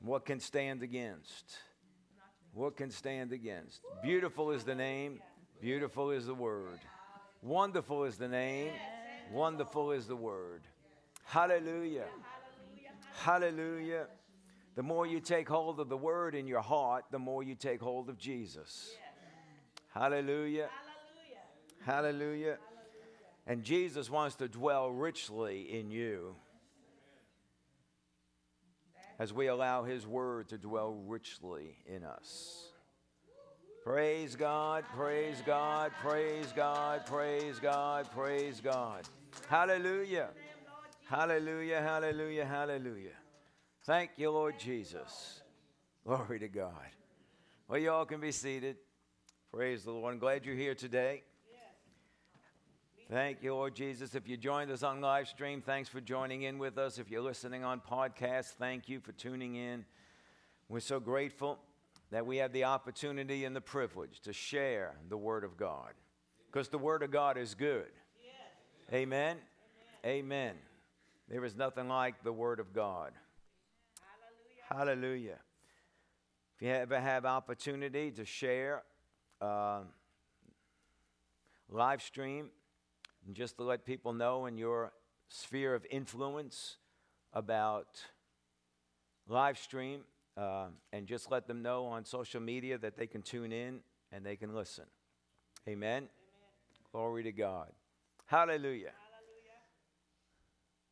What can stand against? What can stand against? Beautiful is the name, beautiful is the word. Wonderful is the name, wonderful is the word. Hallelujah. Hallelujah. The more you take hold of the word in your heart, the more you take hold of Jesus. Hallelujah. Hallelujah. Hallelujah. And Jesus wants to dwell richly in you as we allow His Word to dwell richly in us. Praise God, praise God, praise God, praise God, praise God. Hallelujah. Hallelujah, hallelujah, hallelujah. Thank you, Lord Jesus. Glory to God. Well, you all can be seated. Praise the Lord. I'm glad you're here today. Thank you, Lord Jesus. If you joined us on live stream, thanks for joining in with us. If you're listening on podcast, thank you for tuning in. We're so grateful that we have the opportunity and the privilege to share the Word of God because the Word of God is good. Yes. Amen? Amen. Amen. There is nothing like the Word of God. Hallelujah. Hallelujah. If you ever have opportunity to share uh, live stream, and just to let people know in your sphere of influence about live stream, uh, and just let them know on social media that they can tune in and they can listen. Amen. Amen. Glory to God. Hallelujah. Hallelujah.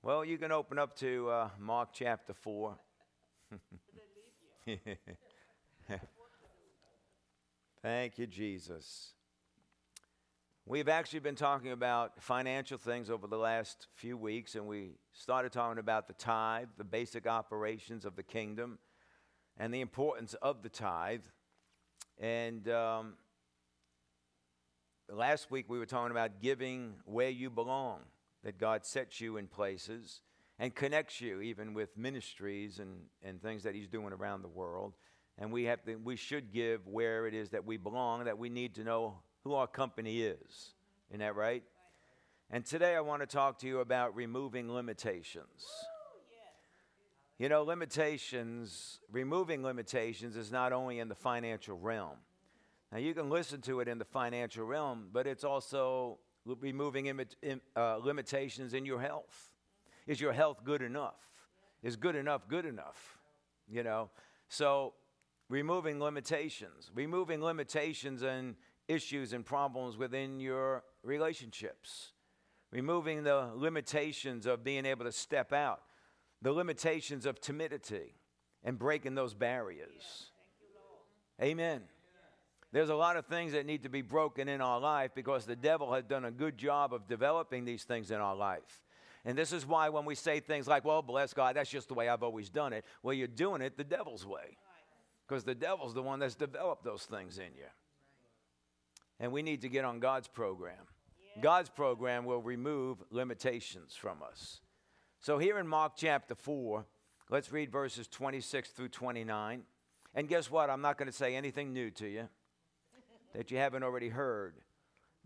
Well, you can open up to uh, Mark chapter 4. Thank you, Jesus. We've actually been talking about financial things over the last few weeks, and we started talking about the tithe, the basic operations of the kingdom, and the importance of the tithe. And um, last week we were talking about giving where you belong, that God sets you in places and connects you even with ministries and, and things that He's doing around the world. And we, have to, we should give where it is that we belong, that we need to know who our company is. Isn't that right? And today I want to talk to you about removing limitations. You know, limitations, removing limitations is not only in the financial realm. Now, you can listen to it in the financial realm, but it's also removing uh, limitations in your health. Is your health good enough? Is good enough good enough? You know, so removing limitations, removing limitations and issues and problems within your relationships, removing the limitations of being able to step out, the limitations of timidity, and breaking those barriers. Amen. There's a lot of things that need to be broken in our life because the devil has done a good job of developing these things in our life. And this is why when we say things like, well, bless God, that's just the way I've always done it, well, you're doing it the devil's way. Because the devil's the one that's developed those things in you. And we need to get on God's program. God's program will remove limitations from us. So, here in Mark chapter 4, let's read verses 26 through 29. And guess what? I'm not going to say anything new to you that you haven't already heard.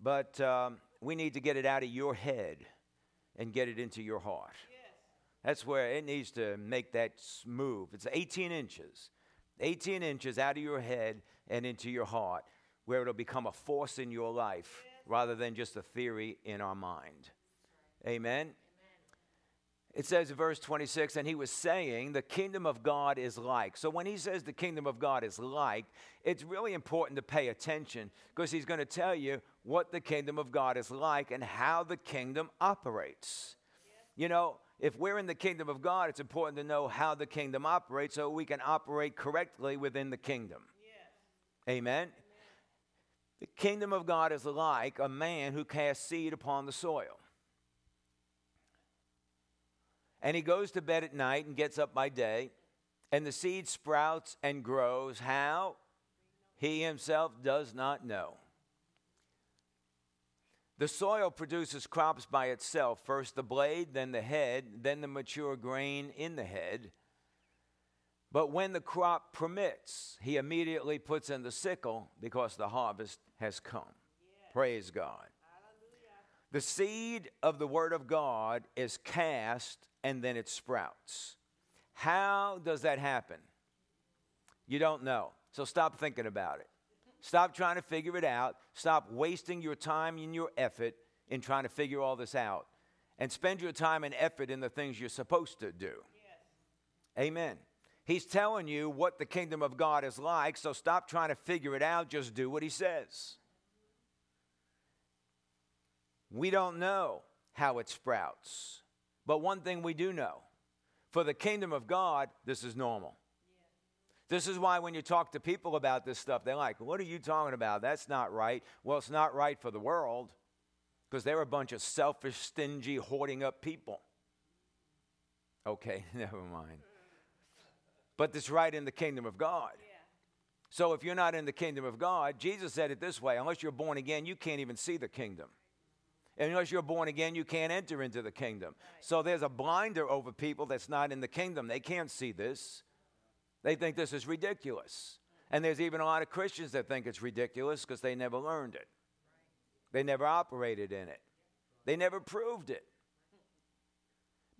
But um, we need to get it out of your head and get it into your heart. That's where it needs to make that move. It's 18 inches. 18 inches out of your head and into your heart where it'll become a force in your life rather than just a theory in our mind. Amen. It says in verse 26, and he was saying, the kingdom of God is like. So when he says the kingdom of God is like, it's really important to pay attention because he's going to tell you what the kingdom of God is like and how the kingdom operates. You know, if we're in the kingdom of God, it's important to know how the kingdom operates so we can operate correctly within the kingdom. Amen. The kingdom of God is like a man who casts seed upon the soil. And he goes to bed at night and gets up by day, and the seed sprouts and grows. How? He himself does not know. The soil produces crops by itself first the blade, then the head, then the mature grain in the head. But when the crop permits, he immediately puts in the sickle because the harvest has come. Praise God. The seed of the Word of God is cast and then it sprouts. How does that happen? You don't know. So stop thinking about it. Stop trying to figure it out. Stop wasting your time and your effort in trying to figure all this out. And spend your time and effort in the things you're supposed to do. Yes. Amen. He's telling you what the kingdom of God is like, so stop trying to figure it out. Just do what he says. We don't know how it sprouts, but one thing we do know for the kingdom of God, this is normal. This is why when you talk to people about this stuff, they're like, What are you talking about? That's not right. Well, it's not right for the world because they're a bunch of selfish, stingy, hoarding up people. Okay, never mind. But it's right in the kingdom of God. Yeah. So if you're not in the kingdom of God, Jesus said it this way unless you're born again, you can't even see the kingdom. And unless you're born again, you can't enter into the kingdom. Right. So there's a blinder over people that's not in the kingdom. They can't see this. They think this is ridiculous. And there's even a lot of Christians that think it's ridiculous because they never learned it. They never operated in it. They never proved it.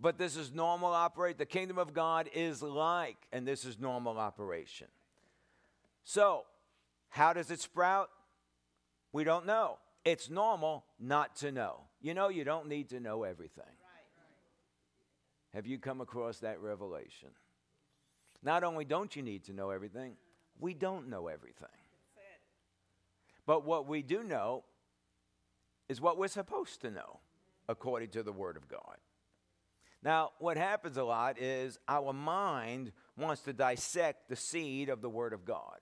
But this is normal operate. The kingdom of God is like, and this is normal operation. So, how does it sprout? We don't know. It's normal not to know. You know, you don't need to know everything. Have you come across that revelation? Not only don't you need to know everything, we don't know everything. But what we do know is what we're supposed to know according to the Word of God. Now, what happens a lot is our mind wants to dissect the seed of the Word of God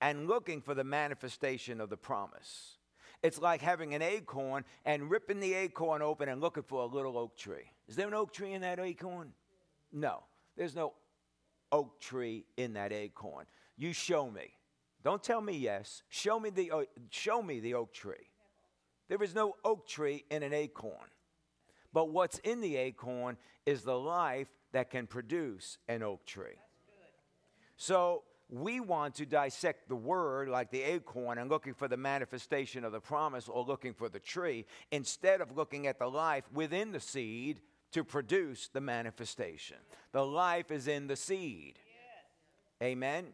and looking for the manifestation of the promise. It's like having an acorn and ripping the acorn open and looking for a little oak tree. Is there an oak tree in that acorn? No, there's no oak tree in that acorn. You show me. Don't tell me yes. Show me the, uh, show me the oak tree. There is no oak tree in an acorn. But what's in the acorn is the life that can produce an oak tree. So we want to dissect the word like the acorn and looking for the manifestation of the promise or looking for the tree instead of looking at the life within the seed to produce the manifestation. The life is in the seed. Yes. Amen.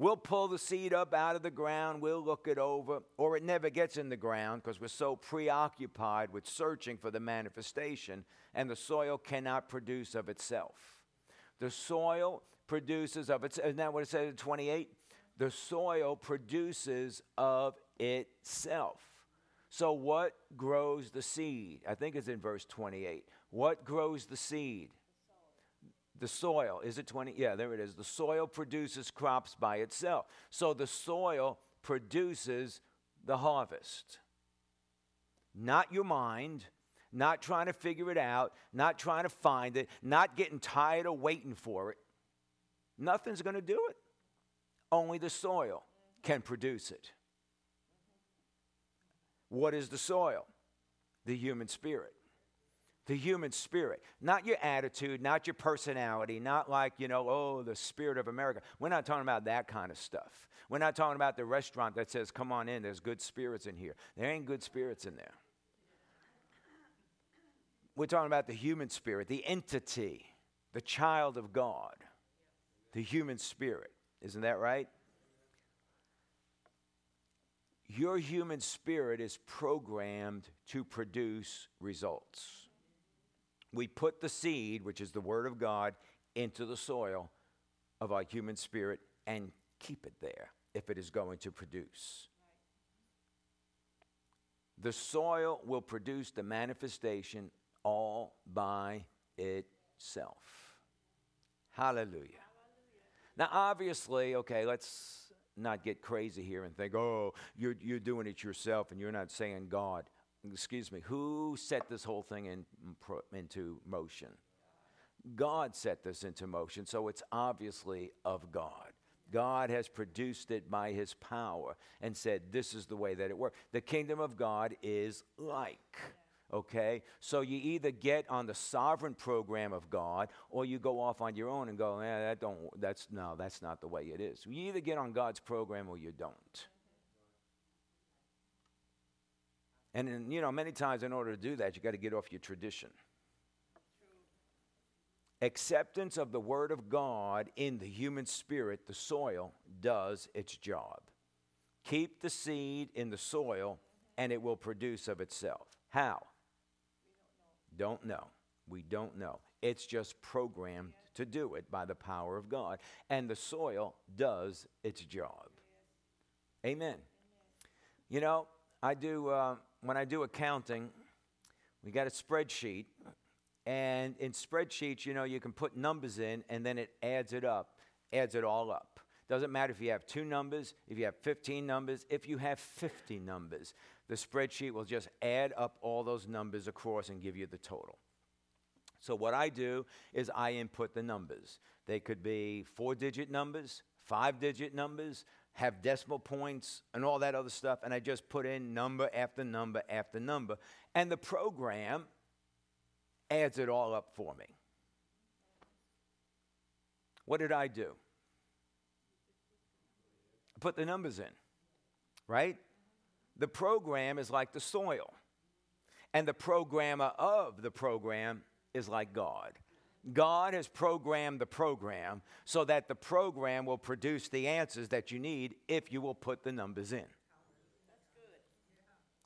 We'll pull the seed up out of the ground, we'll look it over, or it never gets in the ground because we're so preoccupied with searching for the manifestation, and the soil cannot produce of itself. The soil produces of itself. isn't that what it says in 28? The soil produces of itself. So, what grows the seed? I think it's in verse 28. What grows the seed? The soil. Is it 20? Yeah, there it is. The soil produces crops by itself. So the soil produces the harvest. Not your mind, not trying to figure it out, not trying to find it, not getting tired of waiting for it. Nothing's going to do it. Only the soil can produce it. What is the soil? The human spirit the human spirit, not your attitude, not your personality, not like, you know, oh, the spirit of America. We're not talking about that kind of stuff. We're not talking about the restaurant that says, come on in, there's good spirits in here. There ain't good spirits in there. We're talking about the human spirit, the entity, the child of God, the human spirit. Isn't that right? Your human spirit is programmed to produce results we put the seed, which is the Word of God, into the soil of our human spirit and keep it there if it is going to produce. The soil will produce the manifestation all by itself. Hallelujah. Hallelujah. Now, obviously, okay, let's not get crazy here and think, oh, you're, you're doing it yourself and you're not saying God excuse me, who set this whole thing in, into motion? God set this into motion, so it's obviously of God. God has produced it by his power and said, This is the way that it works. The kingdom of God is like. Okay? So you either get on the sovereign program of God or you go off on your own and go, eh, that don't that's no, that's not the way it is. You either get on God's program or you don't. And, in, you know, many times in order to do that, you got to get off your tradition. acceptance of the Word of God in the human spirit, the soil, does its job. Keep the seed in the soil, and it will produce of itself. How? Don't know. We don't know. It's just programmed to do it by the power of God. And the soil does its job. Amen. You know, I do, uh, when I do accounting, we got a spreadsheet. And in spreadsheets, you know, you can put numbers in and then it adds it up, adds it all up. Doesn't matter if you have two numbers, if you have 15 numbers, if you have 50 numbers, the spreadsheet will just add up all those numbers across and give you the total. So, what I do is I input the numbers. They could be four digit numbers, five digit numbers, have decimal points, and all that other stuff. And I just put in number after number after number. And the program adds it all up for me. What did I do? I put the numbers in, right? The program is like the soil, and the programmer of the program is like God. God has programmed the program so that the program will produce the answers that you need if you will put the numbers in.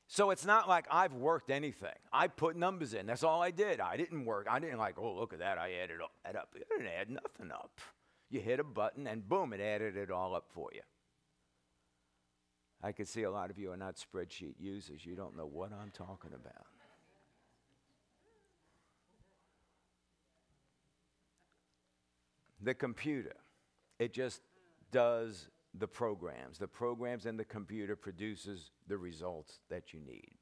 So it's not like I've worked anything. I put numbers in. That's all I did. I didn't work. I didn't like, oh, look at that. I added up. I didn't add nothing up. You hit a button and boom, it added it all up for you. I can see a lot of you are not spreadsheet users. You don't know what I'm talking about. The computer, it just does the programs. The programs and the computer produces the results that you need.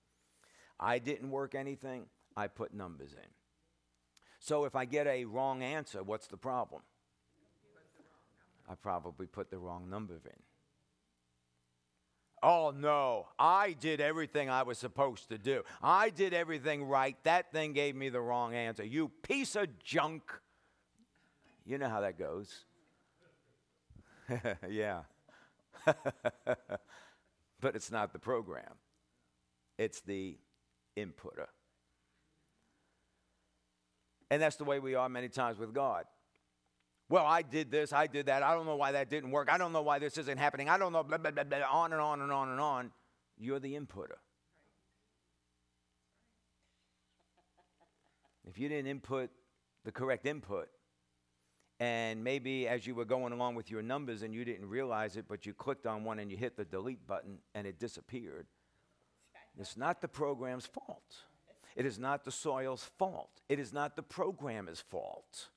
I didn't work anything, I put numbers in. So if I get a wrong answer, what's the problem? I probably put the wrong number in. Oh no, I did everything I was supposed to do. I did everything right. That thing gave me the wrong answer. You piece of junk. You know how that goes. yeah. but it's not the program, it's the inputter. And that's the way we are many times with God. Well, I did this, I did that. I don't know why that didn't work. I don't know why this isn't happening. I don't know, blah, blah, blah, blah, on and on and on and on. You're the inputter. If you didn't input the correct input, and maybe as you were going along with your numbers and you didn't realize it, but you clicked on one and you hit the delete button and it disappeared. It's not the program's fault. It is not the soil's fault. It is not the programmer's fault.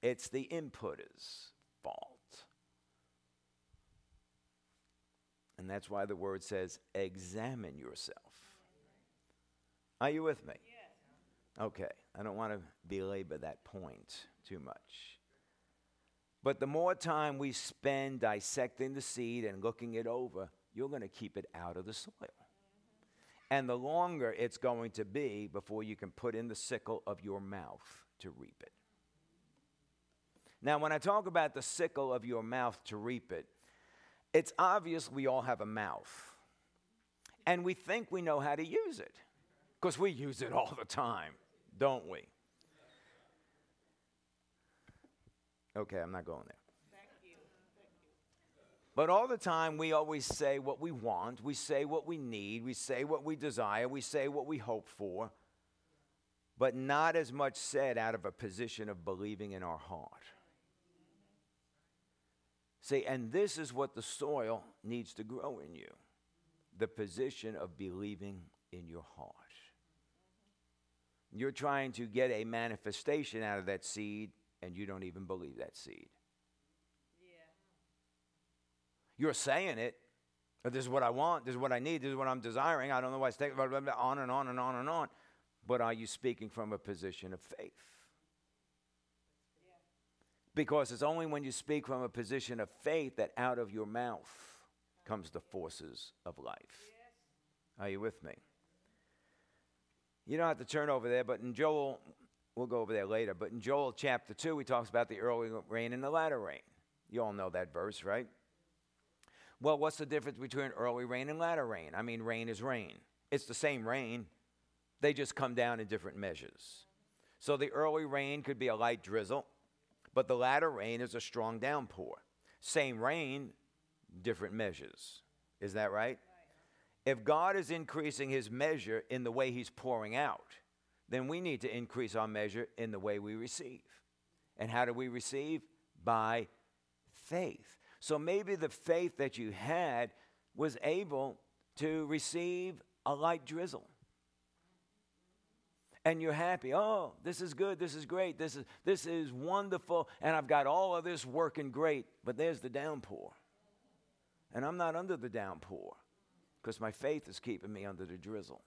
It's the inputter's fault. And that's why the word says, examine yourself. Are you with me? Okay, I don't want to belabor that point too much. But the more time we spend dissecting the seed and looking it over, you're going to keep it out of the soil. And the longer it's going to be before you can put in the sickle of your mouth to reap it. Now, when I talk about the sickle of your mouth to reap it, it's obvious we all have a mouth. And we think we know how to use it because we use it all the time, don't we? Okay, I'm not going there. But all the time, we always say what we want, we say what we need, we say what we desire, we say what we hope for, but not as much said out of a position of believing in our heart. See, and this is what the soil needs to grow in you the position of believing in your heart. You're trying to get a manifestation out of that seed and you don't even believe that seed. Yeah. You're saying it. This is what I want. This is what I need. This is what I'm desiring. I don't know why it's taking blah, blah, blah, on and on and on and on. But are you speaking from a position of faith? Yeah. Because it's only when you speak from a position of faith that out of your mouth comes the forces of life. Yes. Are you with me? You don't have to turn over there, but in Joel We'll go over that later. But in Joel chapter 2, he talks about the early rain and the latter rain. You all know that verse, right? Well, what's the difference between early rain and latter rain? I mean, rain is rain. It's the same rain, they just come down in different measures. So the early rain could be a light drizzle, but the latter rain is a strong downpour. Same rain, different measures. Is that right? If God is increasing his measure in the way he's pouring out, then we need to increase our measure in the way we receive. And how do we receive? By faith. So maybe the faith that you had was able to receive a light drizzle. And you're happy. Oh, this is good. This is great. This is this is wonderful. And I've got all of this working great. But there's the downpour. And I'm not under the downpour because my faith is keeping me under the drizzle.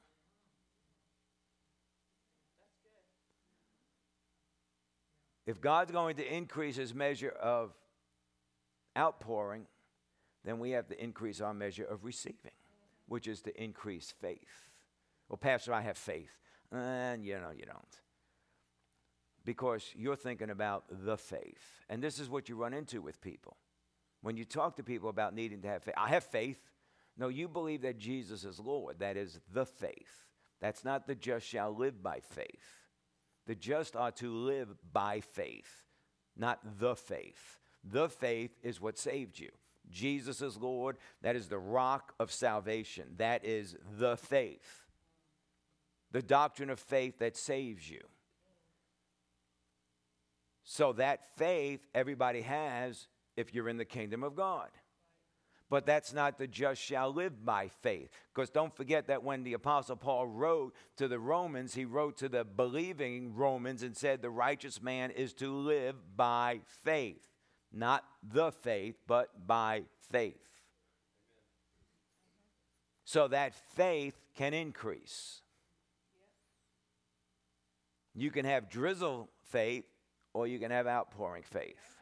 If God's going to increase his measure of outpouring, then we have to increase our measure of receiving, which is to increase faith. Well, Pastor, I have faith. And you know, you don't. Because you're thinking about the faith. And this is what you run into with people. When you talk to people about needing to have faith, I have faith. No, you believe that Jesus is Lord. That is the faith. That's not the just shall live by faith. The just are to live by faith, not the faith. The faith is what saved you. Jesus is Lord. That is the rock of salvation. That is the faith. The doctrine of faith that saves you. So, that faith everybody has if you're in the kingdom of God. But that's not the just shall live by faith. Because don't forget that when the Apostle Paul wrote to the Romans, he wrote to the believing Romans and said, The righteous man is to live by faith. Not the faith, but by faith. So that faith can increase. You can have drizzle faith or you can have outpouring faith.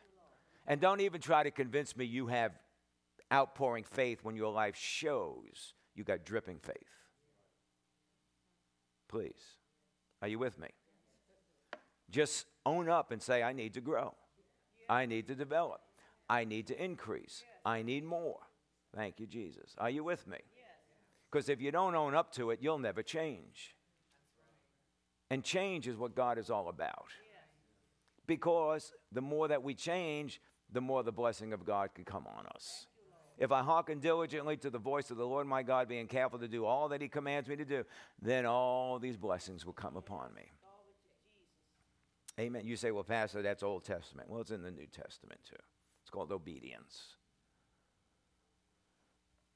And don't even try to convince me you have outpouring faith when your life shows you got dripping faith. Please. Are you with me? Just own up and say, I need to grow. I need to develop. I need to increase. I need more. Thank you, Jesus. Are you with me? Because if you don't own up to it, you'll never change. And change is what God is all about. Because the more that we change, the more the blessing of God can come on us. If I hearken diligently to the voice of the Lord my God, being careful to do all that he commands me to do, then all these blessings will come upon me. Amen. You say, well, Pastor, that's Old Testament. Well, it's in the New Testament too. It's called obedience.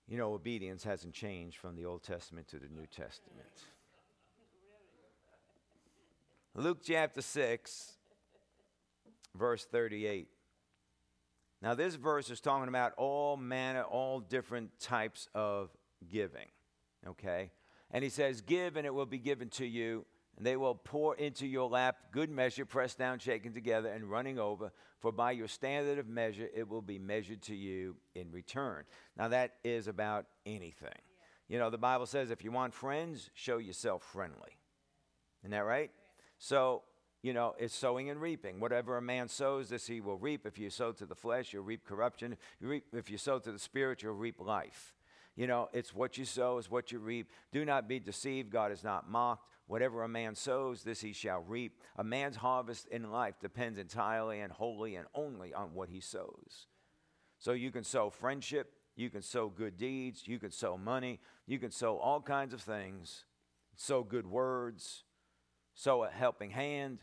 You know, obedience hasn't changed from the Old Testament to the New Testament. Luke chapter 6, verse 38. Now, this verse is talking about all manner, all different types of giving, okay? And he says, Give and it will be given to you, and they will pour into your lap good measure, pressed down, shaken together, and running over. For by your standard of measure, it will be measured to you in return. Now, that is about anything. You know, the Bible says if you want friends, show yourself friendly. Isn't that right? So, you know, it's sowing and reaping. Whatever a man sows, this he will reap. If you sow to the flesh, you'll reap corruption. If you sow to the spirit, you'll reap life. You know, it's what you sow is what you reap. Do not be deceived. God is not mocked. Whatever a man sows, this he shall reap. A man's harvest in life depends entirely and wholly and only on what he sows. So you can sow friendship, you can sow good deeds, you can sow money, you can sow all kinds of things, sow good words, sow a helping hand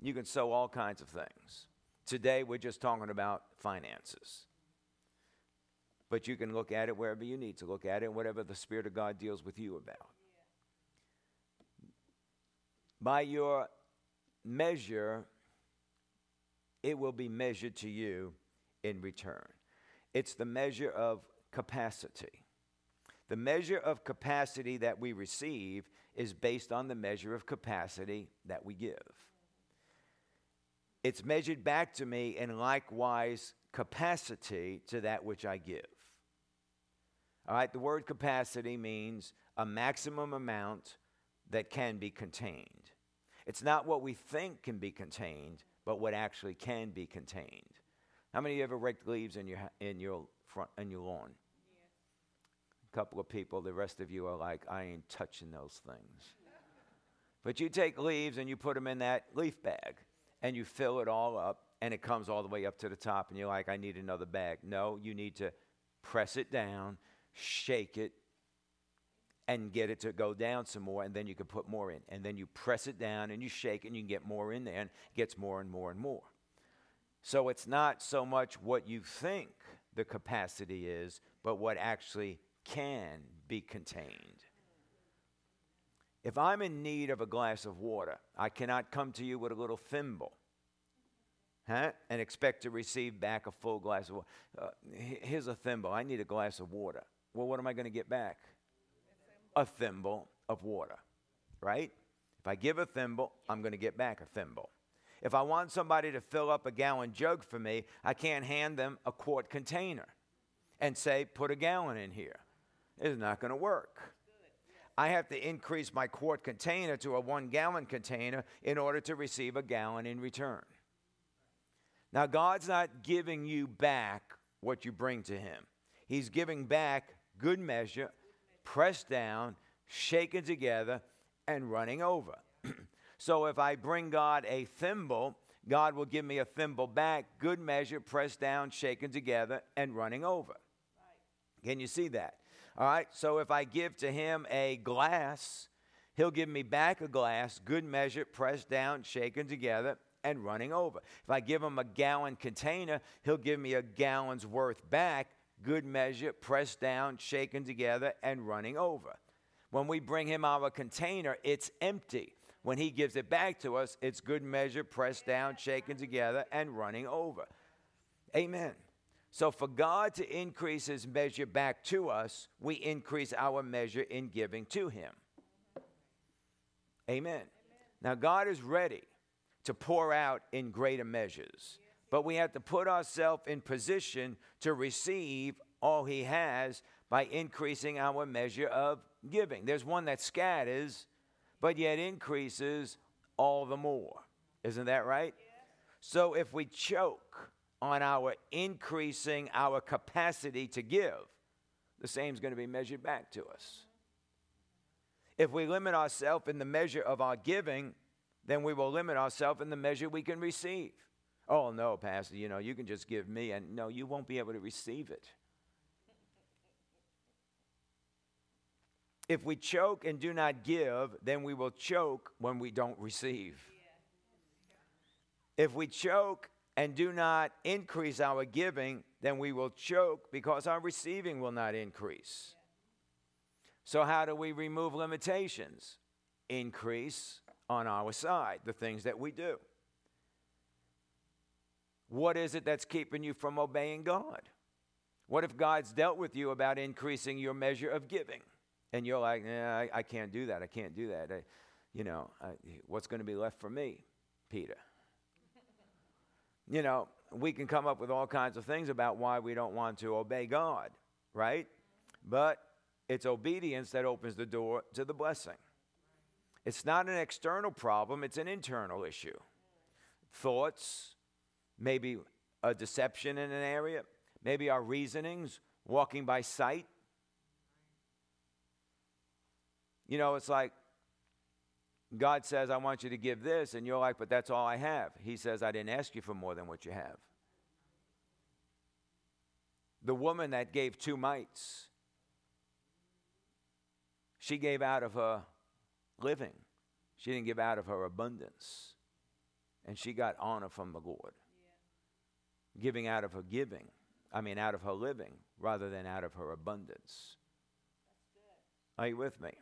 you can sow all kinds of things. Today, we're just talking about finances. But you can look at it wherever you need to look at it, whatever the Spirit of God deals with you about. By your measure, it will be measured to you in return. It's the measure of capacity. The measure of capacity that we receive is based on the measure of capacity that we give it's measured back to me in likewise capacity to that which I give. All right, the word capacity means a maximum amount that can be contained. It's not what we think can be contained, but what actually can be contained. How many of you ever raked leaves in your in your front in your lawn? A couple of people. The rest of you are like, I ain't touching those things. But you take leaves and you put them in that leaf bag and you fill it all up and it comes all the way up to the top and you're like, I need another bag. No, you need to press it down, shake it, and get it to go down some more, and then you can put more in. And then you press it down and you shake and you can get more in there and it gets more and more and more. So it's not so much what you think the capacity is, but what actually can be contained. If I'm in need of a glass of water, I cannot come to you with a little thimble huh, and expect to receive back a full glass of water. Uh, here's a thimble. I need a glass of water. Well, what am I going to get back? A thimble of water, right? If I give a thimble, I'm going to get back a thimble. If I want somebody to fill up a gallon jug for me, I can't hand them a quart container and say, put a gallon in here. It's not going to work. I have to increase my quart container to a one gallon container in order to receive a gallon in return. Now, God's not giving you back what you bring to Him, He's giving back good measure, pressed down, shaken together, and running over. so if I bring God a thimble, God will give me a thimble back, good measure, pressed down, shaken together, and running over. Right. Can you see that? All right, so if I give to him a glass, he'll give me back a glass, good measure, pressed down, shaken together, and running over. If I give him a gallon container, he'll give me a gallon's worth back, good measure, pressed down, shaken together, and running over. When we bring him our container, it's empty. When he gives it back to us, it's good measure, pressed down, shaken together, and running over. Amen. So, for God to increase his measure back to us, we increase our measure in giving to him. Amen. Amen. Now, God is ready to pour out in greater measures, but we have to put ourselves in position to receive all he has by increasing our measure of giving. There's one that scatters, but yet increases all the more. Isn't that right? So, if we choke, on our increasing our capacity to give, the same is going to be measured back to us. If we limit ourselves in the measure of our giving, then we will limit ourselves in the measure we can receive. Oh, no, Pastor, you know, you can just give me, and no, you won't be able to receive it. If we choke and do not give, then we will choke when we don't receive. If we choke and do not increase our giving, then we will choke because our receiving will not increase. So, how do we remove limitations? Increase on our side the things that we do. What is it that's keeping you from obeying God? What if God's dealt with you about increasing your measure of giving? And you're like, nah, I, I can't do that. I can't do that. I, you know, I, what's going to be left for me, Peter? You know, we can come up with all kinds of things about why we don't want to obey God, right? But it's obedience that opens the door to the blessing. It's not an external problem, it's an internal issue. Thoughts, maybe a deception in an area, maybe our reasonings, walking by sight. You know, it's like God says, I want you to give this, and you're like, but that's all I have. He says, I didn't ask you for more than what you have. The woman that gave two mites, she gave out of her living, she didn't give out of her abundance. And she got honor from the Lord. Yeah. Giving out of her giving, I mean, out of her living, rather than out of her abundance. Are you with me?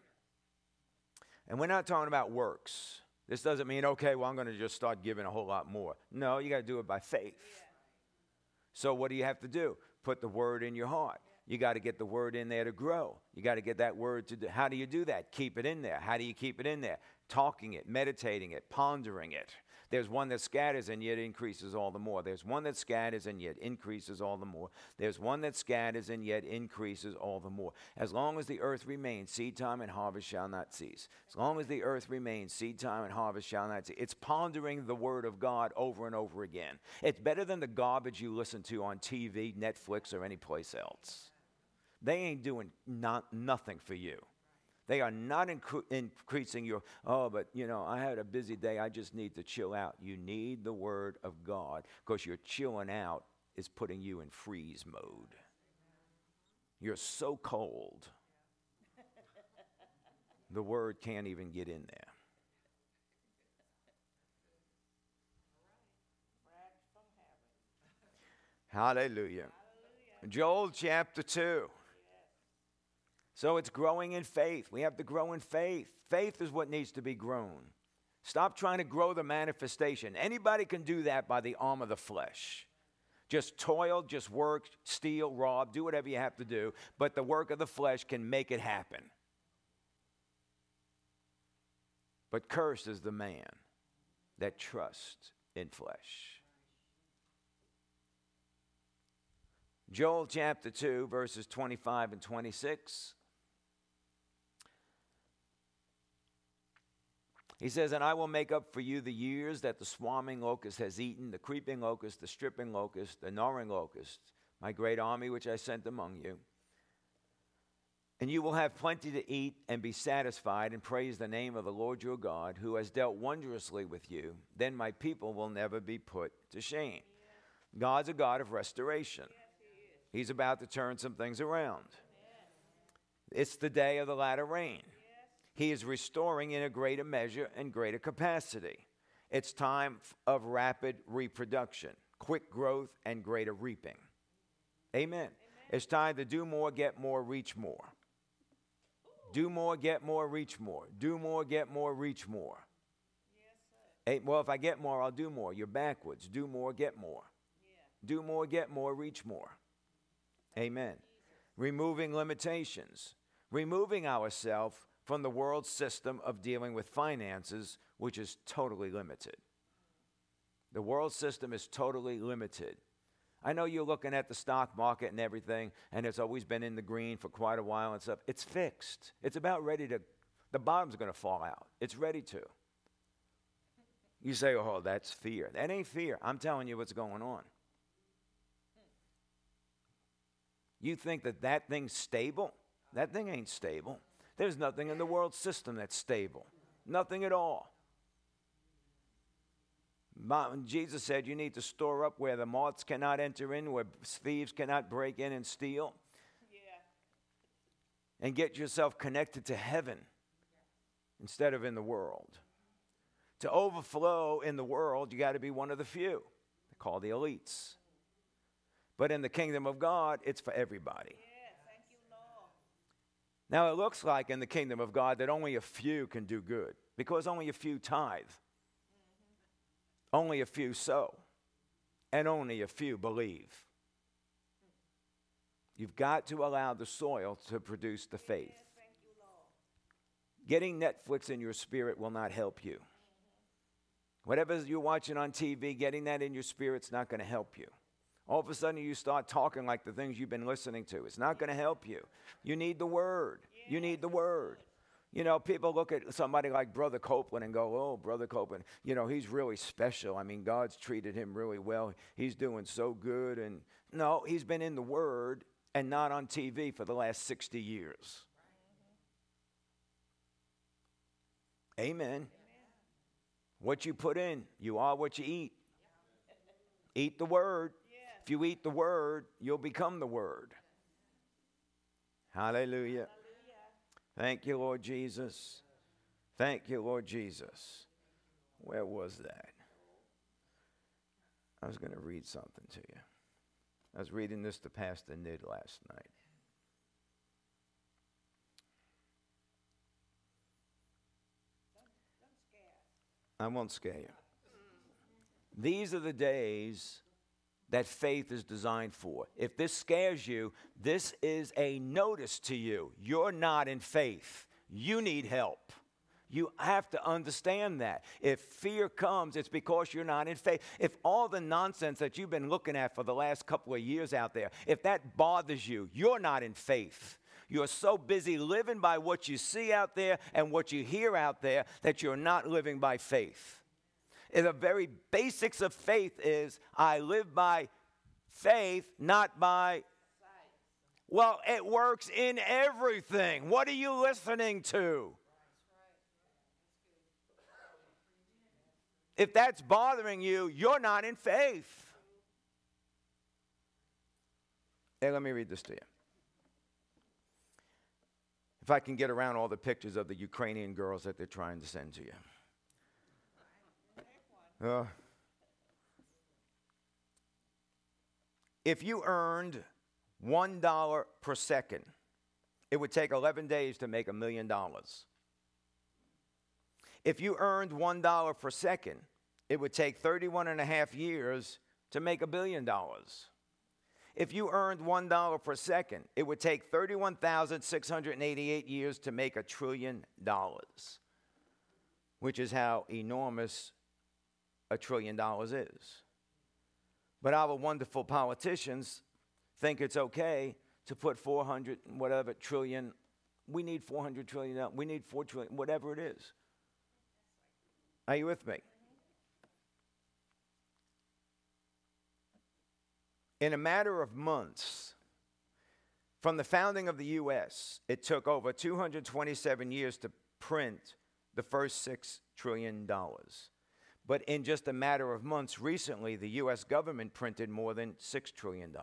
And we're not talking about works. This doesn't mean, okay, well, I'm going to just start giving a whole lot more. No, you got to do it by faith. So, what do you have to do? Put the word in your heart. You got to get the word in there to grow. You got to get that word to do. How do you do that? Keep it in there. How do you keep it in there? Talking it, meditating it, pondering it. There's one that scatters and yet increases all the more. There's one that scatters and yet increases all the more. There's one that scatters and yet increases all the more. As long as the earth remains, seed time and harvest shall not cease. As long as the earth remains, seed time and harvest shall not cease. It's pondering the word of God over and over again. It's better than the garbage you listen to on TV, Netflix, or any place else. They ain't doing not, nothing for you. They are not incre- increasing your, oh, but you know, I had a busy day. I just need to chill out. You need the Word of God because your chilling out is putting you in freeze mode. You're so cold, the Word can't even get in there. Hallelujah. Hallelujah. Joel chapter 2. So it's growing in faith. We have to grow in faith. Faith is what needs to be grown. Stop trying to grow the manifestation. Anybody can do that by the arm of the flesh. Just toil, just work, steal, rob, do whatever you have to do, but the work of the flesh can make it happen. But cursed is the man that trusts in flesh. Joel chapter 2, verses 25 and 26. He says, And I will make up for you the years that the swarming locust has eaten, the creeping locust, the stripping locust, the gnawing locust, my great army which I sent among you. And you will have plenty to eat and be satisfied and praise the name of the Lord your God, who has dealt wondrously with you. Then my people will never be put to shame. God's a God of restoration. He's about to turn some things around. It's the day of the latter rain. He is restoring in a greater measure and greater capacity. It's time of rapid reproduction, quick growth, and greater reaping. Amen. Amen. It's time to do more, get more, reach more. Do more, get more, reach more. Do more, get more, reach more. Yes, well, if I get more, I'll do more. You're backwards. Do more, get more. Yeah. Do more, get more, reach more. Amen. Removing limitations, removing ourselves from the world's system of dealing with finances, which is totally limited. The world system is totally limited. I know you're looking at the stock market and everything, and it's always been in the green for quite a while and stuff. It's fixed. It's about ready to, the bottom's going to fall out. It's ready to. You say, oh, that's fear. That ain't fear. I'm telling you what's going on. You think that that thing's stable? That thing ain't stable. There's nothing in the world system that's stable, nothing at all. Jesus said you need to store up where the moths cannot enter in, where thieves cannot break in and steal. Yeah. And get yourself connected to heaven instead of in the world. To overflow in the world, you got to be one of the few. They call the elites. But in the kingdom of God, it's for everybody. Now, it looks like in the kingdom of God that only a few can do good because only a few tithe, only a few sow, and only a few believe. You've got to allow the soil to produce the faith. Getting Netflix in your spirit will not help you. Mm-hmm. Whatever you're watching on TV, getting that in your spirit's not going to help you. All of a sudden, you start talking like the things you've been listening to. It's not going to help you. You need the Word. You need the Word. You know, people look at somebody like Brother Copeland and go, oh, Brother Copeland, you know, he's really special. I mean, God's treated him really well. He's doing so good. And no, he's been in the Word and not on TV for the last 60 years. Amen. Amen. What you put in, you are what you eat. Eat the Word. If you eat the word, you'll become the word. Hallelujah. Hallelujah. Thank you, Lord Jesus. Thank you, Lord Jesus. Where was that? I was going to read something to you. I was reading this to Pastor Nid last night. I won't scare you. These are the days that faith is designed for. If this scares you, this is a notice to you. You're not in faith, you need help. You have to understand that. If fear comes, it's because you're not in faith. If all the nonsense that you've been looking at for the last couple of years out there, if that bothers you, you're not in faith. You're so busy living by what you see out there and what you hear out there that you're not living by faith the very basics of faith is I live by faith, not by. Well, it works in everything. What are you listening to? If that's bothering you, you're not in faith. Hey, let me read this to you. If I can get around all the pictures of the Ukrainian girls that they're trying to send to you. Uh, if you earned $1 per second, it would take 11 days to make a million dollars. If you earned $1 per second, it would take 31 and a half years to make a billion dollars. If you earned $1 per second, it would take 31,688 years to make a trillion dollars, which is how enormous a trillion dollars is. But our wonderful politicians think it's okay to put 400 whatever trillion we need 400 trillion we need 4 trillion whatever it is are you with me? In a matter of months, from the founding of the U.S., it took over 227 years to print the first $6 trillion. But in just a matter of months recently, the U.S. government printed more than $6 trillion.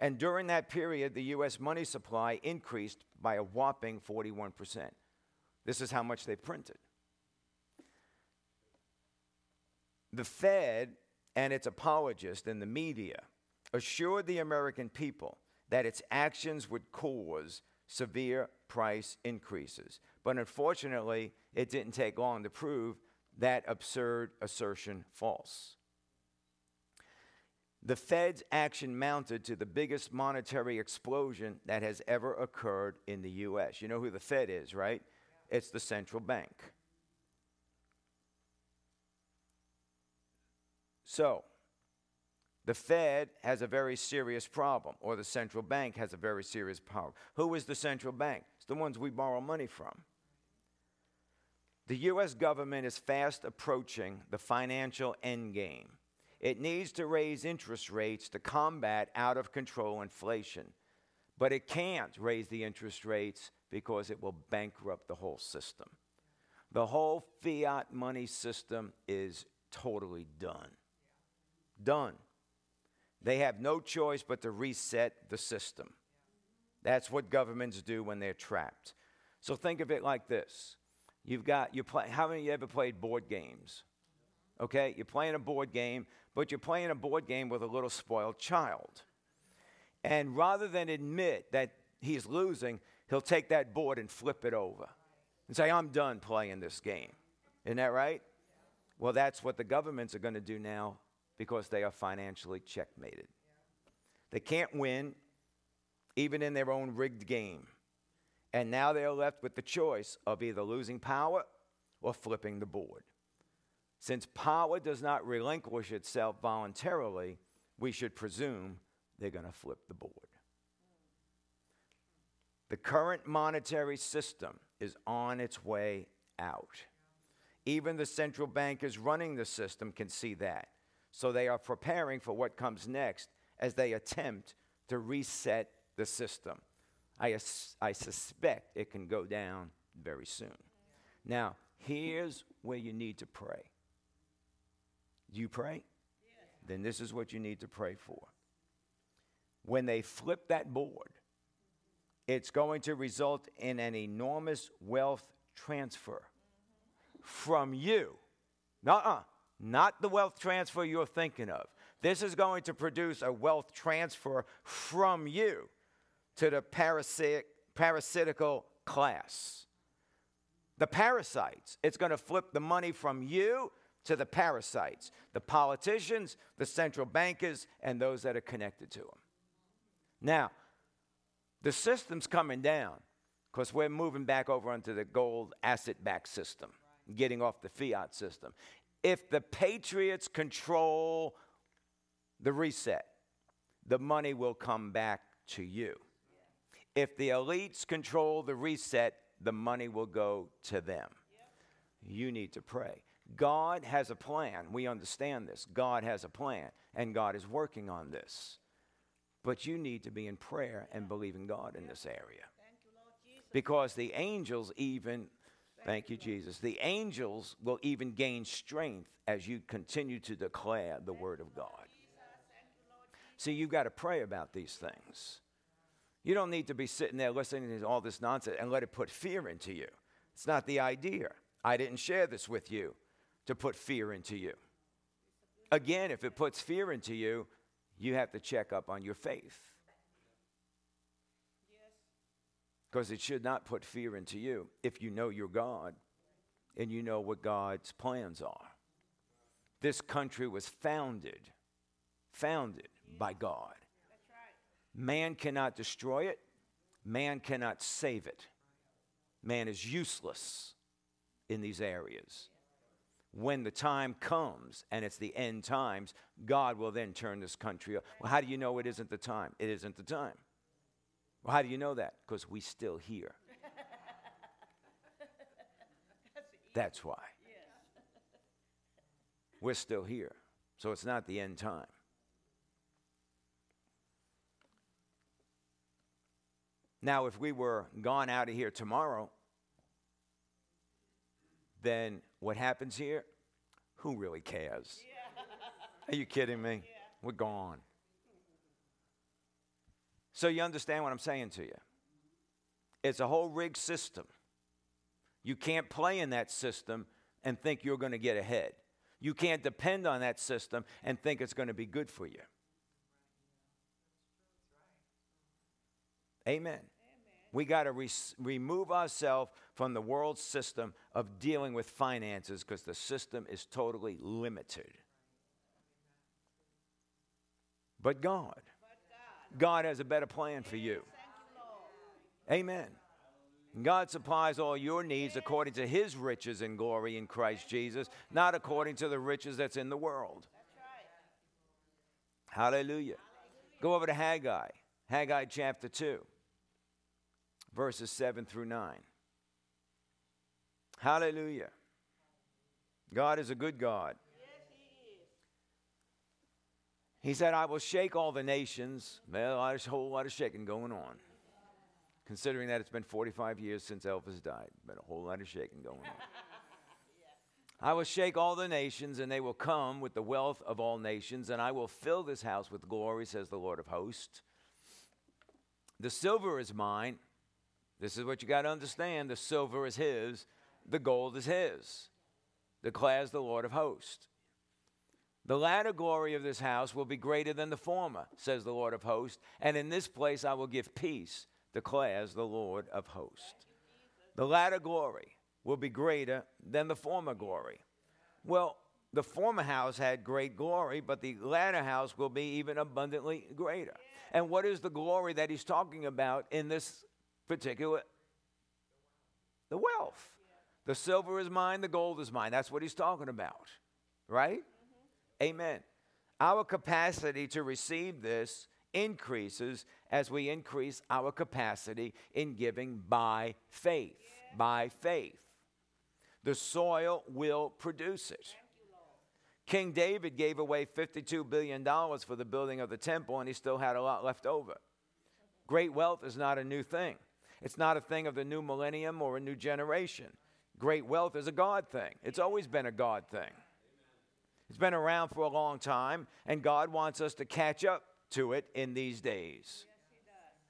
And during that period, the U.S. money supply increased by a whopping 41%. This is how much they printed. The Fed and its apologists and the media assured the American people that its actions would cause severe price increases. But unfortunately, it didn't take long to prove that absurd assertion false. The Fed's action mounted to the biggest monetary explosion that has ever occurred in the U.S. You know who the Fed is, right? It's the central bank. So, the Fed has a very serious problem, or the central bank has a very serious problem. Who is the central bank? It's the ones we borrow money from. The U.S. government is fast approaching the financial endgame. It needs to raise interest rates to combat out of control inflation. But it can't raise the interest rates because it will bankrupt the whole system. The whole fiat money system is totally done. Done. They have no choice but to reset the system. That's what governments do when they're trapped. So think of it like this. You've got you play how many of you ever played board games? Okay, you're playing a board game, but you're playing a board game with a little spoiled child. And rather than admit that he's losing, he'll take that board and flip it over and say, I'm done playing this game. Isn't that right? Well, that's what the governments are going to do now because they are financially checkmated. They can't win, even in their own rigged game. And now they are left with the choice of either losing power or flipping the board. Since power does not relinquish itself voluntarily, we should presume they're going to flip the board. The current monetary system is on its way out. Even the central bankers running the system can see that. So they are preparing for what comes next as they attempt to reset the system. I, I suspect it can go down very soon. Now, here's where you need to pray. You pray? Then this is what you need to pray for. When they flip that board, it's going to result in an enormous wealth transfer from you. Uh-uh not the wealth transfer you're thinking of. This is going to produce a wealth transfer from you to the parasitic, parasitical class. The parasites, it's going to flip the money from you to the parasites, the politicians, the central bankers, and those that are connected to them. Now, the system's coming down because we're moving back over onto the gold asset backed system, getting off the fiat system if the Patriots control the reset, the money will come back to you. If the elites control the reset, the money will go to them. You need to pray. God has a plan. We understand this. God has a plan, and God is working on this. But you need to be in prayer and believe in God in this area. Because the angels even, thank you, Jesus, the angels will even gain strength as you continue to declare the word of God. See, you've got to pray about these things. You don't need to be sitting there listening to all this nonsense and let it put fear into you. It's not the idea. I didn't share this with you to put fear into you. Again, if it puts fear into you, you have to check up on your faith. Because it should not put fear into you if you know your God and you know what God's plans are. This country was founded, founded by God. Man cannot destroy it, man cannot save it. Man is useless in these areas. When the time comes and it's the end times, God will then turn this country up. Well, how do you know it isn't the time? It isn't the time. Well, how do you know that? Because we still here. That's why. We're still here. So it's not the end time. Now, if we were gone out of here tomorrow, then what happens here? Who really cares? Yeah. Are you kidding me? Yeah. We're gone. So you understand what I'm saying to you? It's a whole rigged system. You can't play in that system and think you're going to get ahead. You can't depend on that system and think it's going to be good for you. Amen. We got to re- remove ourselves from the world system of dealing with finances because the system is totally limited. But God, God has a better plan for you. Amen. God supplies all your needs according to his riches and glory in Christ Jesus, not according to the riches that's in the world. Hallelujah. Go over to Haggai, Haggai chapter 2 verses 7 through 9. Hallelujah. God is a good God. he, said, I will shake all the nations. Well, there's a whole lot of shaking going on. Considering that it's been 45 years since Elvis died, been a whole lot of shaking going on. I will shake all the nations, and they will come with the wealth of all nations, and I will fill this house with glory, says the Lord of hosts. The silver is mine, this is what you got to understand the silver is his, the gold is his, declares the Lord of hosts. The latter glory of this house will be greater than the former, says the Lord of hosts, and in this place I will give peace, declares the Lord of hosts. The latter glory will be greater than the former glory. Well, the former house had great glory, but the latter house will be even abundantly greater. And what is the glory that he's talking about in this particular the wealth. The silver is mine, the gold is mine. That's what he's talking about. Right? Mm-hmm. Amen. Our capacity to receive this increases as we increase our capacity in giving by faith. Yeah. By faith. The soil will produce it. King David gave away $52 billion for the building of the temple, and he still had a lot left over. Great wealth is not a new thing. It's not a thing of the new millennium or a new generation. Great wealth is a God thing, it's always been a God thing. It's been around for a long time, and God wants us to catch up to it in these days.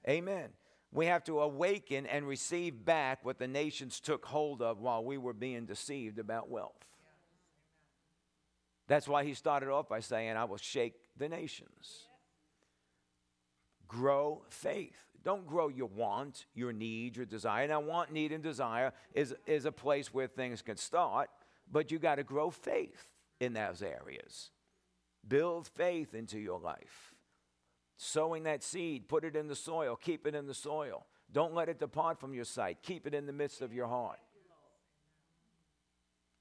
Amen. We have to awaken and receive back what the nations took hold of while we were being deceived about wealth. That's why he started off by saying, I will shake the nations. Grow faith. Don't grow your want, your need, your desire. Now, want, need, and desire is, is a place where things can start, but you got to grow faith in those areas. Build faith into your life. Sowing that seed, put it in the soil, keep it in the soil. Don't let it depart from your sight, keep it in the midst of your heart.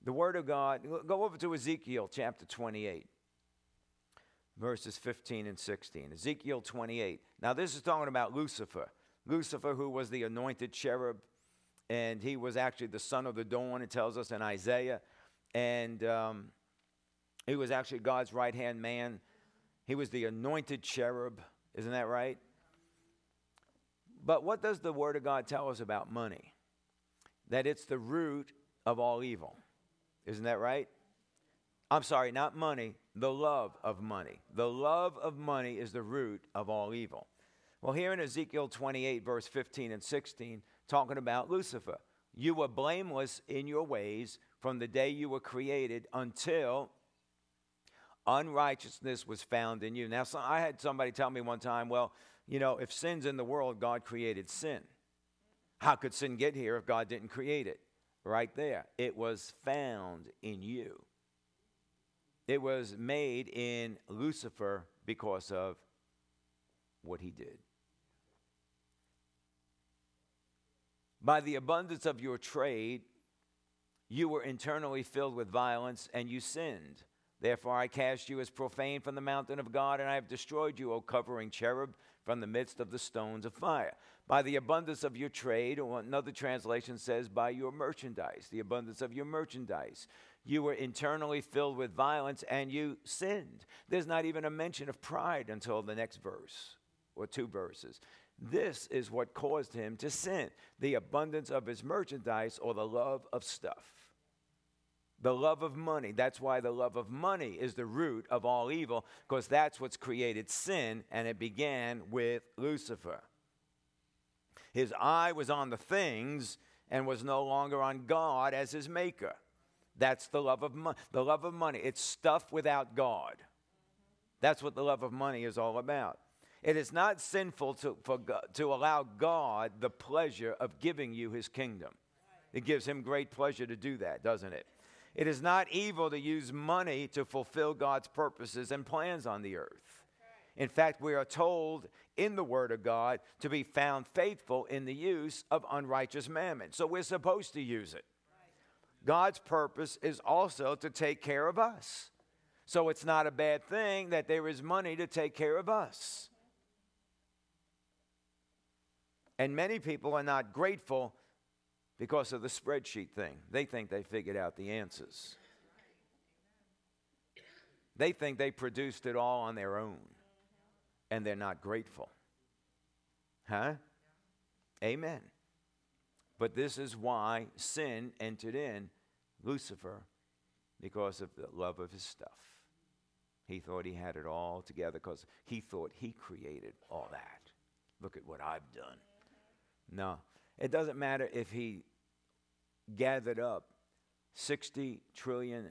The Word of God, go over to Ezekiel chapter 28 verses 15 and 16. Ezekiel 28. Now, this is talking about Lucifer. Lucifer, who was the anointed cherub, and he was actually the son of the dawn, it tells us in Isaiah. And um, he was actually God's right hand man. He was the anointed cherub. Isn't that right? But what does the Word of God tell us about money? That it's the root of all evil. Isn't that right? I'm sorry, not money, the love of money. The love of money is the root of all evil. Well, here in Ezekiel 28, verse 15 and 16, talking about Lucifer, you were blameless in your ways from the day you were created until unrighteousness was found in you. Now, so I had somebody tell me one time, well, you know, if sin's in the world, God created sin. How could sin get here if God didn't create it? Right there. It was found in you. It was made in Lucifer because of what he did. By the abundance of your trade, you were internally filled with violence and you sinned. Therefore, I cast you as profane from the mountain of God, and I have destroyed you, O covering cherub, from the midst of the stones of fire. By the abundance of your trade, or another translation says, by your merchandise, the abundance of your merchandise. You were internally filled with violence and you sinned. There's not even a mention of pride until the next verse or two verses. This is what caused him to sin the abundance of his merchandise or the love of stuff. The love of money. That's why the love of money is the root of all evil, because that's what's created sin, and it began with Lucifer. His eye was on the things and was no longer on God as his maker. That's the love of money. The love of money. It's stuff without God. That's what the love of money is all about. It is not sinful to, for to allow God the pleasure of giving you his kingdom. It gives him great pleasure to do that, doesn't it? It is not evil to use money to fulfill God's purposes and plans on the earth. In fact, we are told in the Word of God to be found faithful in the use of unrighteous mammon. So we're supposed to use it. God's purpose is also to take care of us. So it's not a bad thing that there is money to take care of us. And many people are not grateful because of the spreadsheet thing. They think they figured out the answers. They think they produced it all on their own, and they're not grateful. Huh? Amen. But this is why sin entered in Lucifer because of the love of his stuff. He thought he had it all together because he thought he created all that. Look at what I've done. No, it doesn't matter if he gathered up $60 trillion